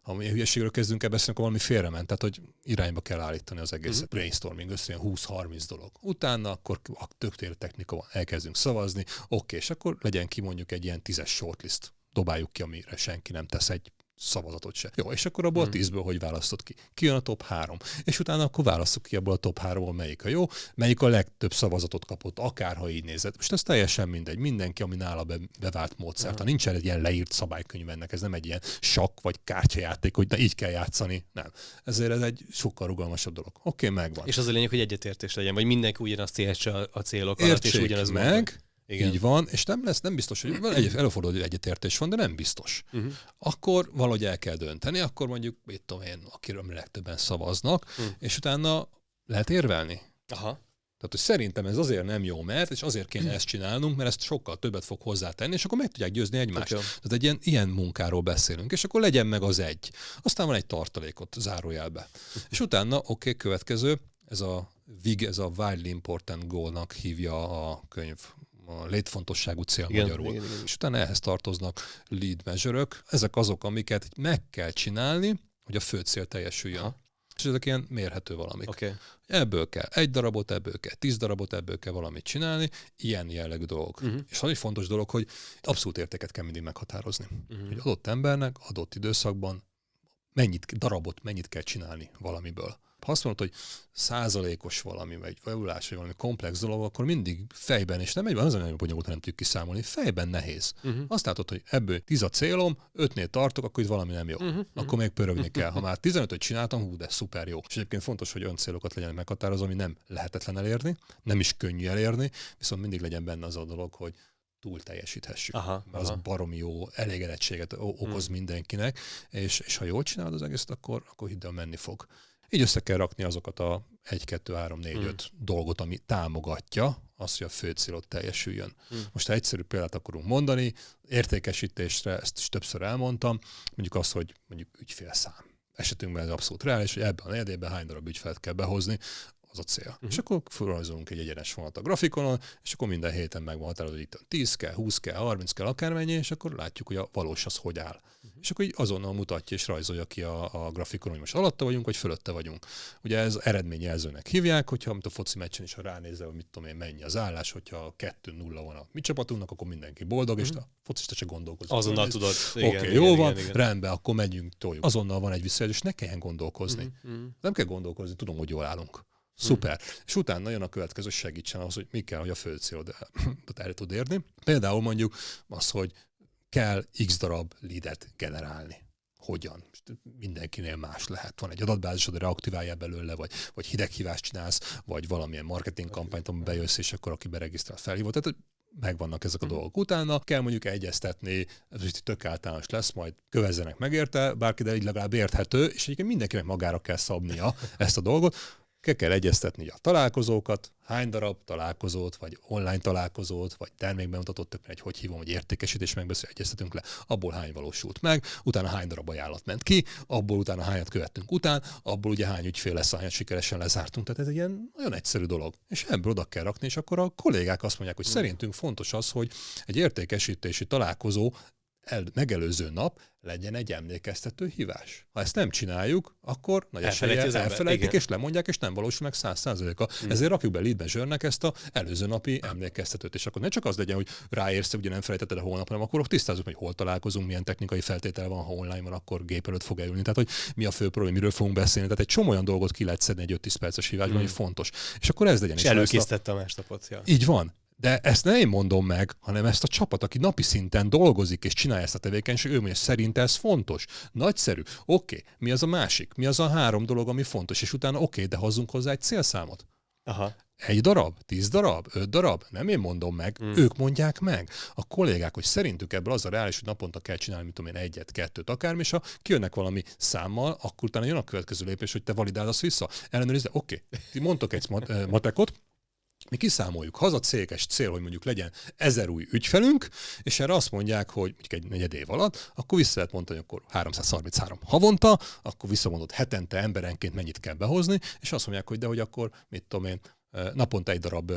Ha mi hülyeségről kezdünk el beszélni, akkor valami félrement, tehát hogy irányba kell állítani az egész mm. brainstorming, össze 20-30 dolog. Utána akkor a tökéletes technika van, elkezdünk szavazni, oké, és akkor legyen ki mondjuk egy ilyen tízes shortlist. Dobáljuk ki, amire senki nem tesz egy szavazatot se. Jó, és akkor abból hmm. a tízből hogy választott ki? Ki jön a top három? És utána akkor választok ki abból a top háromból melyik a jó, melyik a legtöbb szavazatot kapott, akárha így nézett. Most ez teljesen mindegy. Mindenki, ami nála be, bevált módszert. Hmm. Nincs egy ilyen leírt szabálykönyv ennek, ez nem egy ilyen sakk vagy kártyajáték, hogy na, így kell játszani. Nem. Ezért ez egy sokkal rugalmasasabb dolog. Oké, okay, megvan. És az a lényeg, hogy egyetértés legyen, vagy mindenki ugyanazt értse a célok alatt, és ugyanaz meg, mondani igen. Így van, és nem lesz, nem biztos, hogy egy, előfordul, hogy egyetértés van, de nem biztos. Uh-huh. Akkor valahogy el kell dönteni, akkor mondjuk, mit tudom én, akiről legtöbben szavaznak, uh-huh. és utána lehet érvelni. Aha. Tehát, hogy szerintem ez azért nem jó, mert, és azért kéne ezt csinálnunk, mert ezt sokkal többet fog hozzátenni, és akkor meg tudják győzni egymást. Tehát egy ilyen, ilyen munkáról beszélünk, és akkor legyen meg az egy. Aztán van egy tartalékot zárójelbe. És utána, oké, okay, következő, ez a VIG, ez a Widely Important Goal-nak hívja a könyv a létfontosságú cél igen, magyarul. Igen, igen. És utána ehhez tartoznak lead measure Ezek azok, amiket meg kell csinálni, hogy a fő cél teljesüljön. Ha. És ezek ilyen mérhető valamik. Okay. Ebből kell egy darabot, ebből kell tíz darabot, ebből kell valamit csinálni, ilyen jellegű dolgok. Uh-huh. És az egy fontos dolog, hogy abszolút értéket kell mindig meghatározni. Uh-huh. Hogy adott embernek adott időszakban mennyit, darabot mennyit kell csinálni valamiből ha azt mondod, hogy százalékos valami, vagy javulás, vagy valami komplex dolog, akkor mindig fejben, és nem egy az a nagyon bonyolult, nem tudjuk kiszámolni, fejben nehéz. Uh-huh. Azt látod, hogy ebből 10 a célom, 5-nél tartok, akkor itt valami nem jó. Uh-huh. Akkor még pörögni kell. Ha már 15-öt csináltam, hú, de szuper jó. És egyébként fontos, hogy olyan célokat legyen meghatározó, ami nem lehetetlen elérni, nem is könnyű elérni, viszont mindig legyen benne az a dolog, hogy túl teljesíthessük. Aha, mert az aha. baromi jó elégedettséget okoz hmm. mindenkinek, és, és ha jól csinálod az egészet, akkor, akkor hidd el, menni fog. Így össze kell rakni azokat a 1, 2, 3, 4, 5 dolgot, ami támogatja azt, hogy a fő célot teljesüljön. Hmm. Most ha egyszerű példát akarunk mondani, értékesítésre, ezt is többször elmondtam, mondjuk az, hogy mondjuk ügyfélszám. Esetünkben ez abszolút reális, hogy ebben a negyedében hány darab ügyfelet kell behozni, az a cél. Uh-huh. És akkor felrajzolunk egy egyenes vonalat a grafikonon, és akkor minden héten meg van határozva, hogy itt 10 kell, 20 kell, 30 kell, akármennyi, és akkor látjuk, hogy a valós az hogy áll. Uh-huh. És akkor így azonnal mutatja és rajzolja ki a, a grafikonon, hogy most alatta vagyunk, vagy fölötte vagyunk. Ugye ez eredményjelzőnek hívják, hogyha mint a foci meccsen is, ha ránézel, hogy mit tudom én, mennyi az állás, hogyha 2-0 van a mi csapatunknak, akkor mindenki boldog, uh-huh. és a focista csak gondolkozik. Azonnal tudod. Oké, okay, jó igen, van, igen, igen. rendben, akkor megyünk, toljuk. Azonnal van egy visszajelzés, ne kelljen gondolkozni. Uh-huh. Nem kell gondolkozni, tudom, hogy jól állunk. Szuper. Hmm. És utána jön a következő, segítsen az, hogy mi kell, hogy a fő célodat el tud érni. Például mondjuk az, hogy kell x darab leadet generálni. Hogyan? Mindenkinél más lehet. Van egy adatbázisod, reaktiválja belőle, vagy, vagy hideghívást csinálsz, vagy valamilyen marketing kampányt, amiben bejössz, és akkor aki beregisztrál felhívott. Tehát megvannak ezek a hmm. dolgok. Utána kell mondjuk egyeztetni, ez is tök általános lesz, majd kövezzenek meg érte, bárki, de így legalább érthető, és egyébként mindenkinek magára kell szabnia ezt a dolgot Ke kell egyeztetni a találkozókat, hány darab találkozót, vagy online találkozót, vagy termékbemutatót, tök egy hogy hívom, hogy értékesítés megbeszél, egyeztetünk le, abból hány valósult meg, utána hány darab ajánlat ment ki, abból utána hányat követtünk után, abból ugye hány ügyfél lesz, hányat sikeresen lezártunk. Tehát ez egy ilyen nagyon egyszerű dolog. És ebből oda kell rakni, és akkor a kollégák azt mondják, hogy hmm. szerintünk fontos az, hogy egy értékesítési találkozó el, megelőző nap legyen egy emlékeztető hívás. Ha ezt nem csináljuk, akkor nagy esélye elfelejtik, és lemondják, és nem valósul meg száz százaléka. Hmm. Ezért rakjuk be leadbe zsörnek ezt a előző napi emlékeztetőt, és akkor ne csak az legyen, hogy ráérsz, ugye nem felejtetted a holnap, hanem akkor tisztázunk, hogy hol találkozunk, milyen technikai feltétel van, ha online van, akkor gép előtt fog elülni. Tehát, hogy mi a fő probléma, miről fogunk beszélni. Tehát egy csomó olyan dolgot ki lehet szedni egy 5-10 perces hívásban, hmm. hogy fontos. És akkor ez legyen. És előkészítette a másnapot. Ja. Így van. De ezt nem én mondom meg, hanem ezt a csapat, aki napi szinten dolgozik és csinálja ezt a tevékenységet, ő mondja, szerint ez fontos. Nagyszerű. Oké, okay. mi az a másik? Mi az a három dolog, ami fontos? És utána oké, okay, de hozzunk hozzá egy célszámot. Aha. Egy darab, tíz darab, öt darab, nem én mondom meg, mm. ők mondják meg. A kollégák, hogy szerintük ebből az a reális, hogy naponta kell csinálni, mit tudom én, egyet, kettőt, akármi, és ha kijönnek valami számmal, akkor utána jön a következő lépés, hogy te validáld azt vissza. Ellenőrizd, oké, okay. mondtok egy matekot, mi kiszámoljuk, haza céges cél, hogy mondjuk legyen ezer új ügyfelünk, és erre azt mondják, hogy mondjuk egy negyed év alatt, akkor vissza lehet mondani, akkor 333 havonta, akkor visszamondod hetente emberenként mennyit kell behozni, és azt mondják, hogy de hogy akkor, mit tudom én, naponta egy darab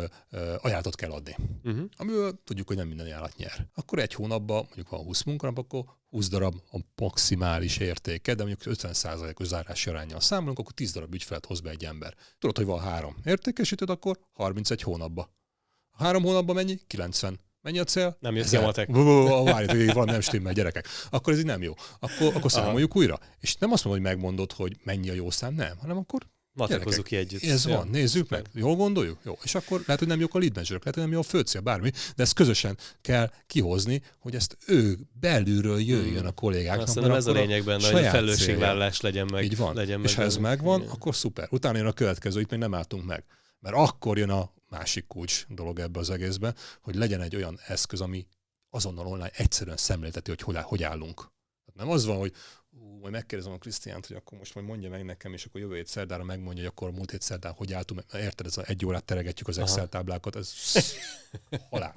ajánlatot kell adni. Uh-huh. Amiből tudjuk, hogy nem minden ajánlat nyer. Akkor egy hónapban, mondjuk van 20 munkanap, akkor 20 darab a maximális értéke, de mondjuk 50%-os zárási arányjal számolunk, akkor 10 darab ügyfelet hoz be egy ember. Tudod, hogy van három értékesítőd, akkor 31 hónapba. A három hónapban mennyi? 90 Mennyi a cél? Nem jött ki a matek. Várj, van, nem stimmel, gyerekek. Akkor ez így nem jó. Akkor, akkor számoljuk újra. És nem azt mondod, hogy megmondod, hogy mennyi a jó szám, nem, hanem akkor Matekozzuk ki együtt. Ez ja. van, nézzük meg. Jól gondoljuk? Jó. És akkor lehet, hogy nem jók a lead managerök, lehet, hogy nem jó a főcél, bármi, de ezt közösen kell kihozni, hogy ezt ő belülről jöjjön hmm. a kollégáknak. Azt ez a lényeg benne, hogy a felelősségvállalás legyen meg. Így van. Legyen és meg ha ez megvan, Igen. akkor szuper. Utána jön a következő, itt még nem álltunk meg. Mert akkor jön a másik kulcs dolog ebbe az egészbe, hogy legyen egy olyan eszköz, ami azonnal online egyszerűen szemlélteti, hogy hogy állunk. Nem az van, hogy ú, majd megkérdezem a Krisztiánt, hogy akkor most majd mondja meg nekem, és akkor jövő hét szerdára megmondja, hogy akkor múlt hét szerdán hogy álltunk, érted, ez a egy órát teregetjük az Excel Aha. táblákat, ez halál.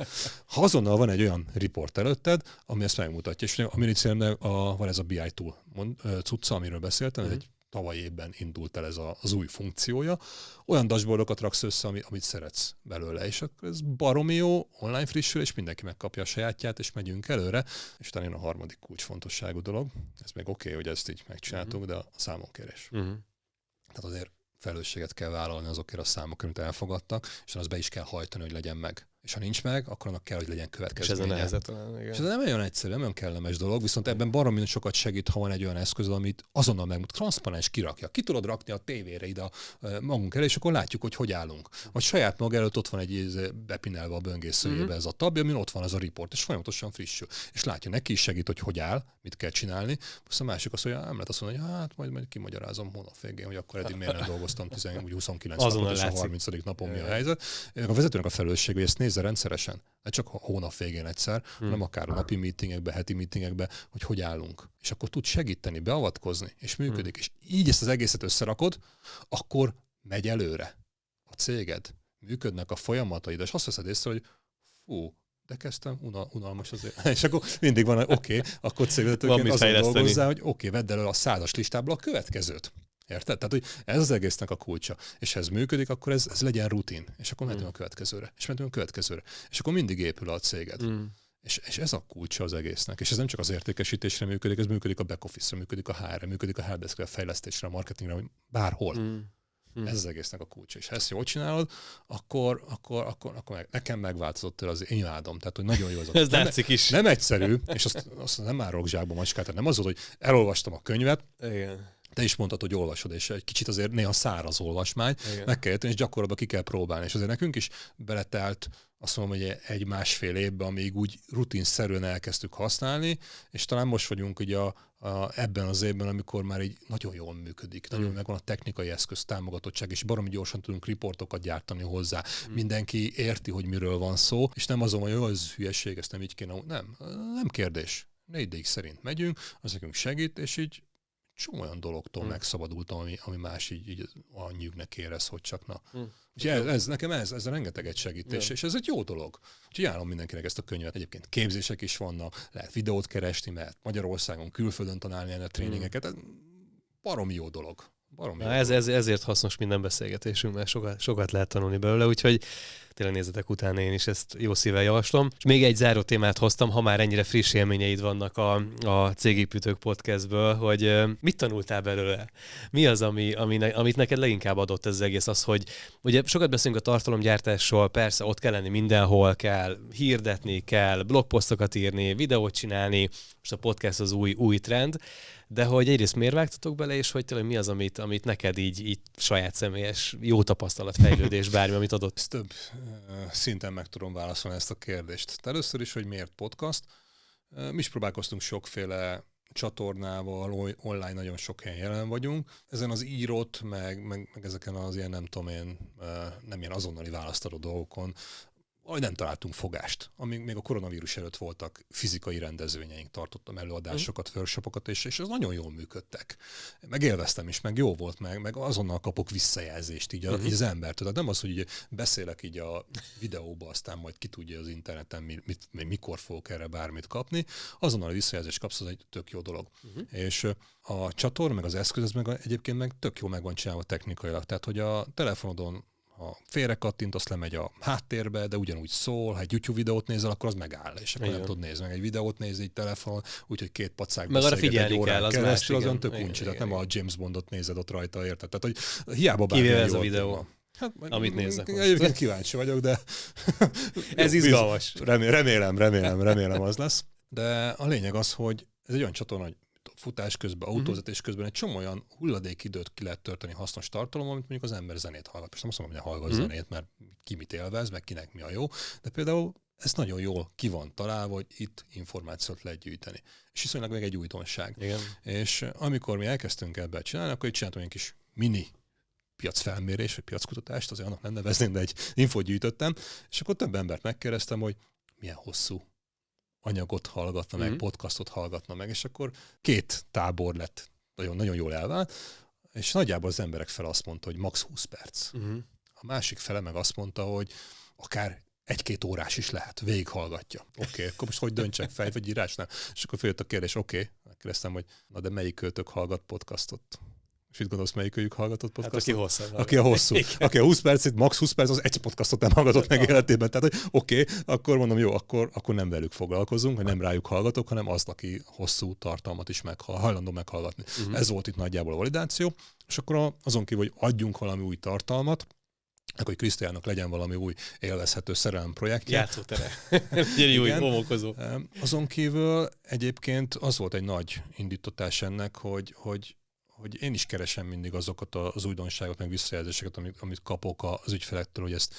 Ha azonnal van egy olyan report előtted, ami ezt megmutatja, és a minicélnek a, van ez a BI tool mond, cucca, amiről beszéltem, uh-huh. ez egy tavaly évben indult el ez a, az új funkciója, olyan dashboardokat raksz össze, ami, amit szeretsz belőle, és akkor ez baromi jó, online frissül, és mindenki megkapja a sajátját, és megyünk előre, és jön a harmadik kulcsfontosságú dolog. Ez még oké, okay, hogy ezt így megcsináltuk, uh-huh. de a számonkérés. Uh-huh. Tehát azért felelősséget kell vállalni azokért a számokért, amit elfogadtak, és az be is kell hajtani, hogy legyen meg és ha nincs meg, akkor annak kell, hogy legyen következménye. És ez a nehezet igen. És ez nem olyan egyszerű, nem olyan kellemes dolog, viszont ebben baromi sokat segít, ha van egy olyan eszköz, amit azonnal megmutat, transzparens kirakja. Ki tudod rakni a tévére ide a magunk elé, és akkor látjuk, hogy hogy állunk. Vagy saját maga előtt ott van egy bepinelve a böngészőjébe mm-hmm. ez a tab, ami ott van az a report, és folyamatosan frissül. És látja, neki is segít, hogy hogy áll, mit kell csinálni. Most a másik azt mondja, nem lehet azt mondani, hogy hát majd, majd kimagyarázom hónap végén, hogy akkor eddig miért nem dolgoztam 10, 29 napot, és a 30. napon mi a helyzet. A vezetőnek a felelősség, hogy ezt nézze rendszeresen, ne csak a hónap végén egyszer, hmm. hanem akár a napi meetingekbe, heti meetingekbe, hogy hogy állunk. És akkor tud segíteni, beavatkozni, és működik. Hmm. És így ezt az egészet összerakod, akkor megy előre a céged, működnek a folyamataid, és azt veszed észre, hogy fú, de kezdtem, unal, unalmas azért. És akkor mindig van, oké, okay, akkor cégvezetőként azon dolgozzá, hogy oké, okay, vedd elő a százas listából a következőt. Érted? Tehát, hogy ez az egésznek a kulcsa. És ha ez működik, akkor ez, ez legyen rutin. És akkor mentünk mm. a következőre. És mentünk a következőre. És akkor mindig épül a céged. Mm. És, és ez a kulcsa az egésznek. És ez nem csak az értékesítésre működik, ez működik a back office-ra, működik a HR-re, működik a helpdesk a fejlesztésre, a marketingre, bárhol. Mm. Mm. Ez az egésznek a kulcsa. És ha ezt jól csinálod, akkor, akkor, akkor, akkor meg, nekem megváltozott el az én imádom. Tehát, hogy nagyon jó az. ez nem, látszik is. Nem egyszerű, és azt, azt nem árok zsákba macskát, tehát nem az, hogy elolvastam a könyvet, Igen te is mondtad, hogy olvasod, és egy kicsit azért néha száraz olvasmány, Igen. meg kell érteni, és gyakorlatban ki kell próbálni. És azért nekünk is beletelt, azt mondom, hogy egy másfél évben, amíg úgy rutinszerűen elkezdtük használni, és talán most vagyunk ugye a, a, ebben az évben, amikor már így nagyon jól működik, nagyon mm. megvan a technikai eszköz támogatottság, és baromi gyorsan tudunk riportokat gyártani hozzá. Mm. Mindenki érti, hogy miről van szó, és nem azon, hogy ez hülyeség, ezt nem így kéne. Nem, nem kérdés. Négy szerint megyünk, az nekünk segít, és így csomó olyan dologtól hmm. megszabadultam, ami, ami más így, így a nyűgnek érez, hogy csak na. Hmm. Úgyhogy ez, ez, nekem ez, ez rengeteget segít, és, és ez egy jó dolog. Úgyhogy ajánlom mindenkinek ezt a könyvet. Egyébként képzések is vannak, lehet videót keresni, mert Magyarországon, külföldön tanálni a tréningeket. Ez baromi jó dolog. Baromi Na, ez, ez, ezért hasznos minden beszélgetésünk, mert sokat, sokat lehet tanulni belőle, úgyhogy tényleg nézzetek utána, én is ezt jó szívvel javaslom. És még egy záró témát hoztam, ha már ennyire friss élményeid vannak a, a Cégépítők podcastből, hogy mit tanultál belőle? Mi az, ami, ami ne, amit neked leginkább adott ez az egész? Az, hogy ugye sokat beszélünk a tartalomgyártásról, persze ott kell lenni mindenhol, kell hirdetni, kell blogposztokat írni, videót csinálni, most a podcast az új, új trend, de hogy egyrészt miért vágtatok bele, és hogy tényleg mi az, amit, amit neked így, így saját személyes jó tapasztalat, fejlődés, bármi, amit adott? Ezt több szinten meg tudom válaszolni ezt a kérdést. De először is, hogy miért podcast. Mi is próbálkoztunk sokféle csatornával, online nagyon sok helyen jelen vagyunk. Ezen az írott, meg, meg, meg ezeken az ilyen nem tudom én, nem ilyen azonnali választadó dolgokon ahogy nem találtunk fogást. Amíg még a koronavírus előtt voltak fizikai rendezvényeink, tartottam előadásokat, mm. workshopokat, és, és az nagyon jól működtek. Meg élveztem is, meg jó volt, meg, meg azonnal kapok visszajelzést így, a, mm-hmm. így az embertől. Tehát nem az, hogy így beszélek így a videóba, aztán majd ki tudja az interneten, mit, mit, mikor fogok erre bármit kapni. Azonnal a visszajelzést kapsz, az egy tök jó dolog. Mm-hmm. És a csatorna, meg az eszköz, ez meg egyébként meg tök jó meg van csinálva technikailag. Tehát, hogy a telefonodon ha félre azt lemegy a háttérbe, de ugyanúgy szól, ha egy YouTube videót nézel, akkor az megáll, és akkor Igen. nem tud nézni, meg egy videót nézni egy telefon, úgyhogy két pacák meg arra figyelni egy kell, az keresztül, azon tök uncsi, tehát nem a James Bondot nézed ott rajta, érted? Tehát, hogy hiába bármilyen ez a videó. Van. Hát, amit néznek most. Egyébként kíváncsi vagyok, de... Ez izgalmas. Remélem, remélem, remélem az lesz. De a lényeg az, hogy ez egy olyan csatorna, hogy futás közben, mhm. autózatás közben egy csomó olyan hulladékidőt ki lehet törteni hasznos tartalom, amit mondjuk az ember zenét hallgat. És nem azt mondom, hogy hallgat uh-huh. zenét, mert ki mit élvez, meg kinek mi a jó, de például ez nagyon jól ki van találva, hogy itt információt lehet gyűjteni. És viszonylag meg egy újdonság. Igen. És amikor mi elkezdtünk ebbe csinálni, akkor itt csináltunk egy kis mini piacfelmérés, vagy piackutatást, azért annak nem nevezném, de egy infót gyűjtöttem, és akkor több embert megkérdeztem, hogy milyen hosszú anyagot hallgatna meg, mm-hmm. podcastot hallgatna meg, és akkor két tábor lett nagyon, nagyon jól elvált, és nagyjából az emberek fel azt mondta, hogy max 20 perc. Mm-hmm. A másik fele meg azt mondta, hogy akár egy-két órás is lehet, végighallgatja. Oké, okay, akkor most hogy döntsek fej vagy írásnál? És akkor följött a kérdés, oké, okay. megkérdeztem, hogy na de melyik költök hallgat podcastot? És mit gondolsz, melyikőjük hallgatott podcastot? Hát, aki hosszú. Aki a hosszú. aki a 20 percet, max 20 perc, az egy podcastot nem hallgatott meg életében. Tehát, hogy oké, okay, akkor mondom, jó, akkor, akkor nem velük foglalkozunk, hogy nem rájuk hallgatok, hanem azt, aki hosszú tartalmat is meghall, hajlandó meghallgatni. Uh-huh. Ez volt itt nagyjából a validáció. És akkor azon kívül, hogy adjunk valami új tartalmat, akkor hogy Krisztiának legyen valami új élvezhető szerelem projektje. Játszótere. Gyeri új homokozó. Azon kívül egyébként az volt egy nagy indítatás ennek, hogy, hogy hogy én is keresem mindig azokat az újdonságokat, meg visszajelzéseket, amit, amit kapok az ügyfelektől, hogy ezt,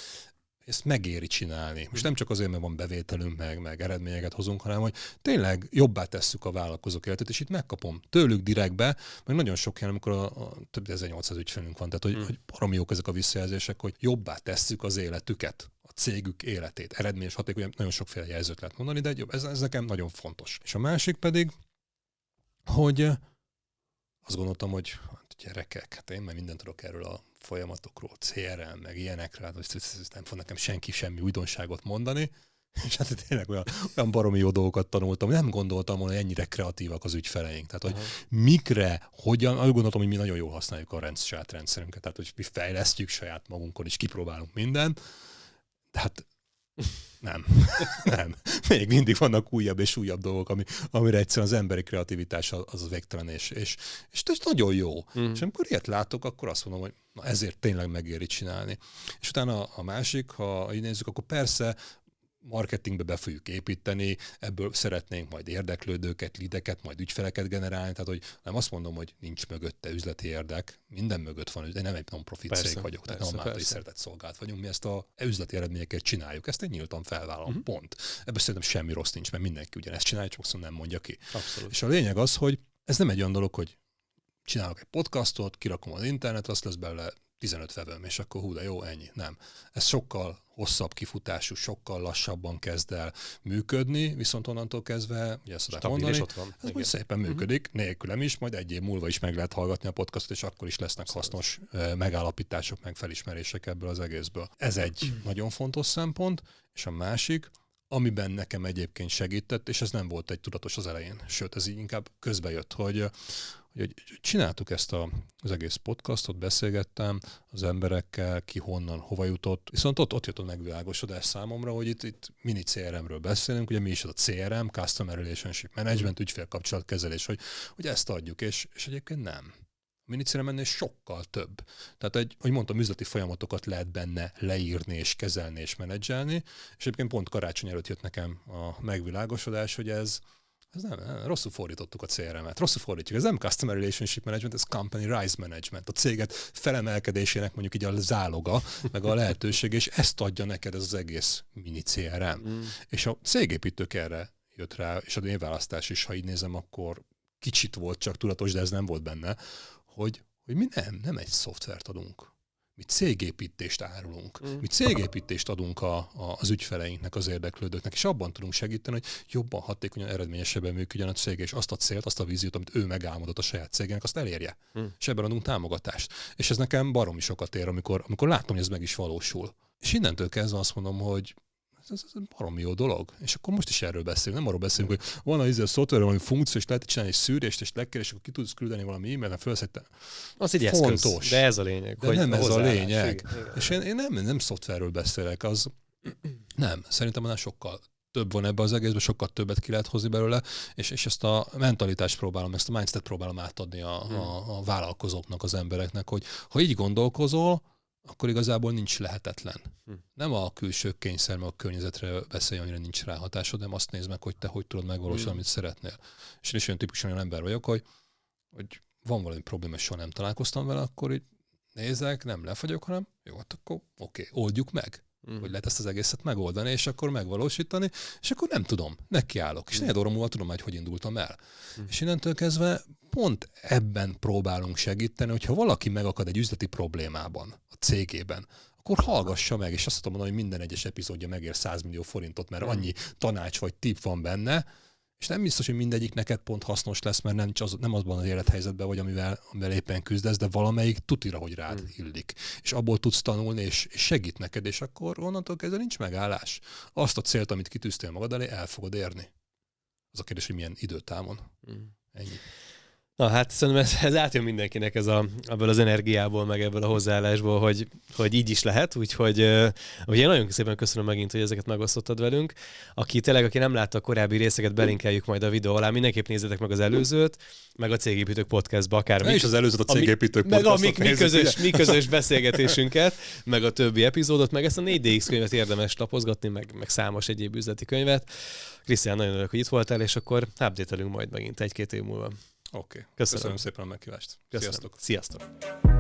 ezt megéri csinálni. Most nem csak azért, mert van bevételünk, meg, meg eredményeket hozunk, hanem hogy tényleg jobbá tesszük a vállalkozók életét, és itt megkapom tőlük direktbe, meg nagyon sok helyen, amikor a, a több 1800 ügyfelünk van, tehát hogy, hmm. hogy baromi jók ezek a visszajelzések, hogy jobbá tesszük az életüket a cégük életét. Eredményes, hatékony, nagyon sokféle jelzőt lehet mondani, de ez, ez nekem nagyon fontos. És a másik pedig, hogy azt gondoltam, hogy hát gyerekek, hát én már mindent tudok erről a folyamatokról, CRM, meg ilyenekre, hát nem fog nekem senki semmi újdonságot mondani, és hát tényleg olyan, olyan baromi jó dolgokat tanultam, nem gondoltam volna, hogy ennyire kreatívak az ügyfeleink. Tehát, hogy uh-huh. mikre, hogyan, úgy gondoltam, hogy mi nagyon jól használjuk a rend, saját rendszerünket, tehát, hogy mi fejlesztjük saját magunkon, és kipróbálunk mindent. De hát nem. nem. Még mindig vannak újabb és újabb dolgok, ami, amire egyszerűen az emberi kreativitás az, az végtelen, és, és, és ez nagyon jó. Mm. És amikor ilyet látok, akkor azt mondom, hogy na ezért tényleg megéri csinálni. És utána a másik, ha így nézzük, akkor persze marketingbe be fogjuk építeni, ebből szeretnénk majd érdeklődőket, lideket, majd ügyfeleket generálni, tehát hogy nem azt mondom, hogy nincs mögötte üzleti érdek, minden mögött van, de nem egy non-profit persze, cég vagyok, persze, tehát nem a szeretett szolgált vagyunk, mi ezt a üzleti eredményeket csináljuk, ezt én nyíltan felvállalom, uh-huh. pont. Ebben szerintem semmi rossz nincs, mert mindenki ugyanezt csinálja, csak azt nem mondja ki. Abszolút. És a lényeg az, hogy ez nem egy olyan dolog, hogy csinálok egy podcastot, kirakom az internet, azt lesz belőle 15 vevőm, és akkor hú, de jó, ennyi. Nem. Ez sokkal hosszabb kifutású, sokkal lassabban kezd el működni, viszont onnantól kezdve, ugye ezt Stabil mondani, ott van. ez majd szépen uh-huh. működik, nélkülem is, majd egy év múlva is meg lehet hallgatni a podcastot, és akkor is lesznek hasznos megállapítások, meg felismerések ebből az egészből. Ez egy uh-huh. nagyon fontos szempont, és a másik, amiben nekem egyébként segített, és ez nem volt egy tudatos az elején, sőt, ez így inkább közbejött, hogy hogy csináltuk ezt a, az egész podcastot, beszélgettem az emberekkel, ki honnan, hova jutott, viszont ott, ott jött a megvilágosodás számomra, hogy itt, itt mini CRM-ről beszélünk, ugye mi is az a CRM, Customer Relationship Management, ügyfélkapcsolatkezelés, hogy, hogy ezt adjuk, és, és egyébként nem. A minicérem ennél sokkal több. Tehát, egy, hogy mondtam, üzleti folyamatokat lehet benne leírni és kezelni és menedzselni, és egyébként pont karácsony előtt jött nekem a megvilágosodás, hogy ez, ez nem, nem, rosszul fordítottuk a CRM-et, rosszul fordítjuk. Ez nem Customer Relationship Management, ez Company Rise Management. A céget felemelkedésének mondjuk így a záloga, meg a lehetőség, és ezt adja neked ez az egész mini CRM. Mm. És a cégépítők erre jött rá, és a névválasztás is, ha így nézem, akkor kicsit volt csak tudatos, de ez nem volt benne, hogy, hogy mi nem, nem egy szoftvert adunk mi cégépítést árulunk, mm. mi cégépítést adunk a, a, az ügyfeleinknek, az érdeklődőknek, és abban tudunk segíteni, hogy jobban, hatékonyan, eredményesebben működjön a cég, és azt a célt, azt a víziót, amit ő megálmodott a saját cégének, azt elérje. Mm. És ebben adunk támogatást. És ez nekem baromi sokat ér, amikor, amikor látom, hogy ez meg is valósul. És innentől kezdve azt mondom, hogy ez, ez baromi jó dolog. És akkor most is erről beszélünk. Nem arról beszélünk, hogy van a, a szoftver, valami funkció, és lehet csinálni egy szűrést, és lekér, és akkor ki tudsz küldeni valami e-mailen, felszedte. Az egy Fontos. Eszköz, de ez a lényeg. De hogy nem ez a lényeg. Igen. És én, én nem, nem szoftverről beszélek, az nem. Szerintem annál sokkal több van ebbe az egészben, sokkal többet ki lehet hozni belőle, és, és ezt a mentalitást próbálom, ezt a mindset próbálom átadni a, hmm. a, a vállalkozóknak, az embereknek, hogy ha így gondolkozol, akkor igazából nincs lehetetlen. Hm. Nem a külső kényszer, meg a környezetre beszélj, amire nincs ráhatásod, hanem azt nézd meg, hogy te hogy tudod megvalósítani, hm. amit szeretnél. És én is olyan típusú olyan ember vagyok, hogy, hogy van valami probléma, soha nem találkoztam vele, akkor így nézek, nem lefagyok, hanem jó, hát akkor oké, okay, oldjuk meg. Mm. Hogy lehet ezt az egészet megoldani, és akkor megvalósítani, és akkor nem tudom, nekiállok. És mm. negyed óra múlva tudom hogy hogy indultam el. Mm. És innentől kezdve pont ebben próbálunk segíteni, hogyha valaki megakad egy üzleti problémában, a cégében, akkor hallgassa meg, és azt tudom mondani, hogy minden egyes epizódja megér 100 millió forintot, mert annyi tanács vagy tip van benne, és nem biztos, hogy mindegyik neked pont hasznos lesz, mert nem, az, nem azban az élethelyzetben vagy, amivel, amivel éppen küzdesz, de valamelyik tutira, hogy rád hmm. illik. És abból tudsz tanulni, és, és segít neked, és akkor onnantól kezdve nincs megállás. Azt a célt, amit kitűztél magad elé, el fogod érni. Az a kérdés, hogy milyen időtávon. Hmm. Ennyi. Na hát szerintem ez, ez átjön mindenkinek ez a, ebből az energiából, meg ebből a hozzáállásból, hogy, hogy így is lehet, úgyhogy uh, én nagyon szépen köszönöm megint, hogy ezeket megosztottad velünk. Aki tényleg, aki nem látta a korábbi részeket, belinkeljük majd a videó alá, mindenképp nézzetek meg az előzőt, meg a Cégépítők podcastba, akár mi. És az előzőt a Cégépítők Meg a mi, mi, közös, mi közös beszélgetésünket, meg a többi epizódot, meg ezt a 4DX könyvet érdemes lapozgatni, meg, meg számos egyéb üzleti könyvet. Krisztián, nagyon örülök, hogy itt voltál, és akkor update majd megint egy-két év múlva. Oké. Okay. Köszönöm. Köszönöm szépen a meghívást. Köszönöm. Sziasztok. Sziasztok.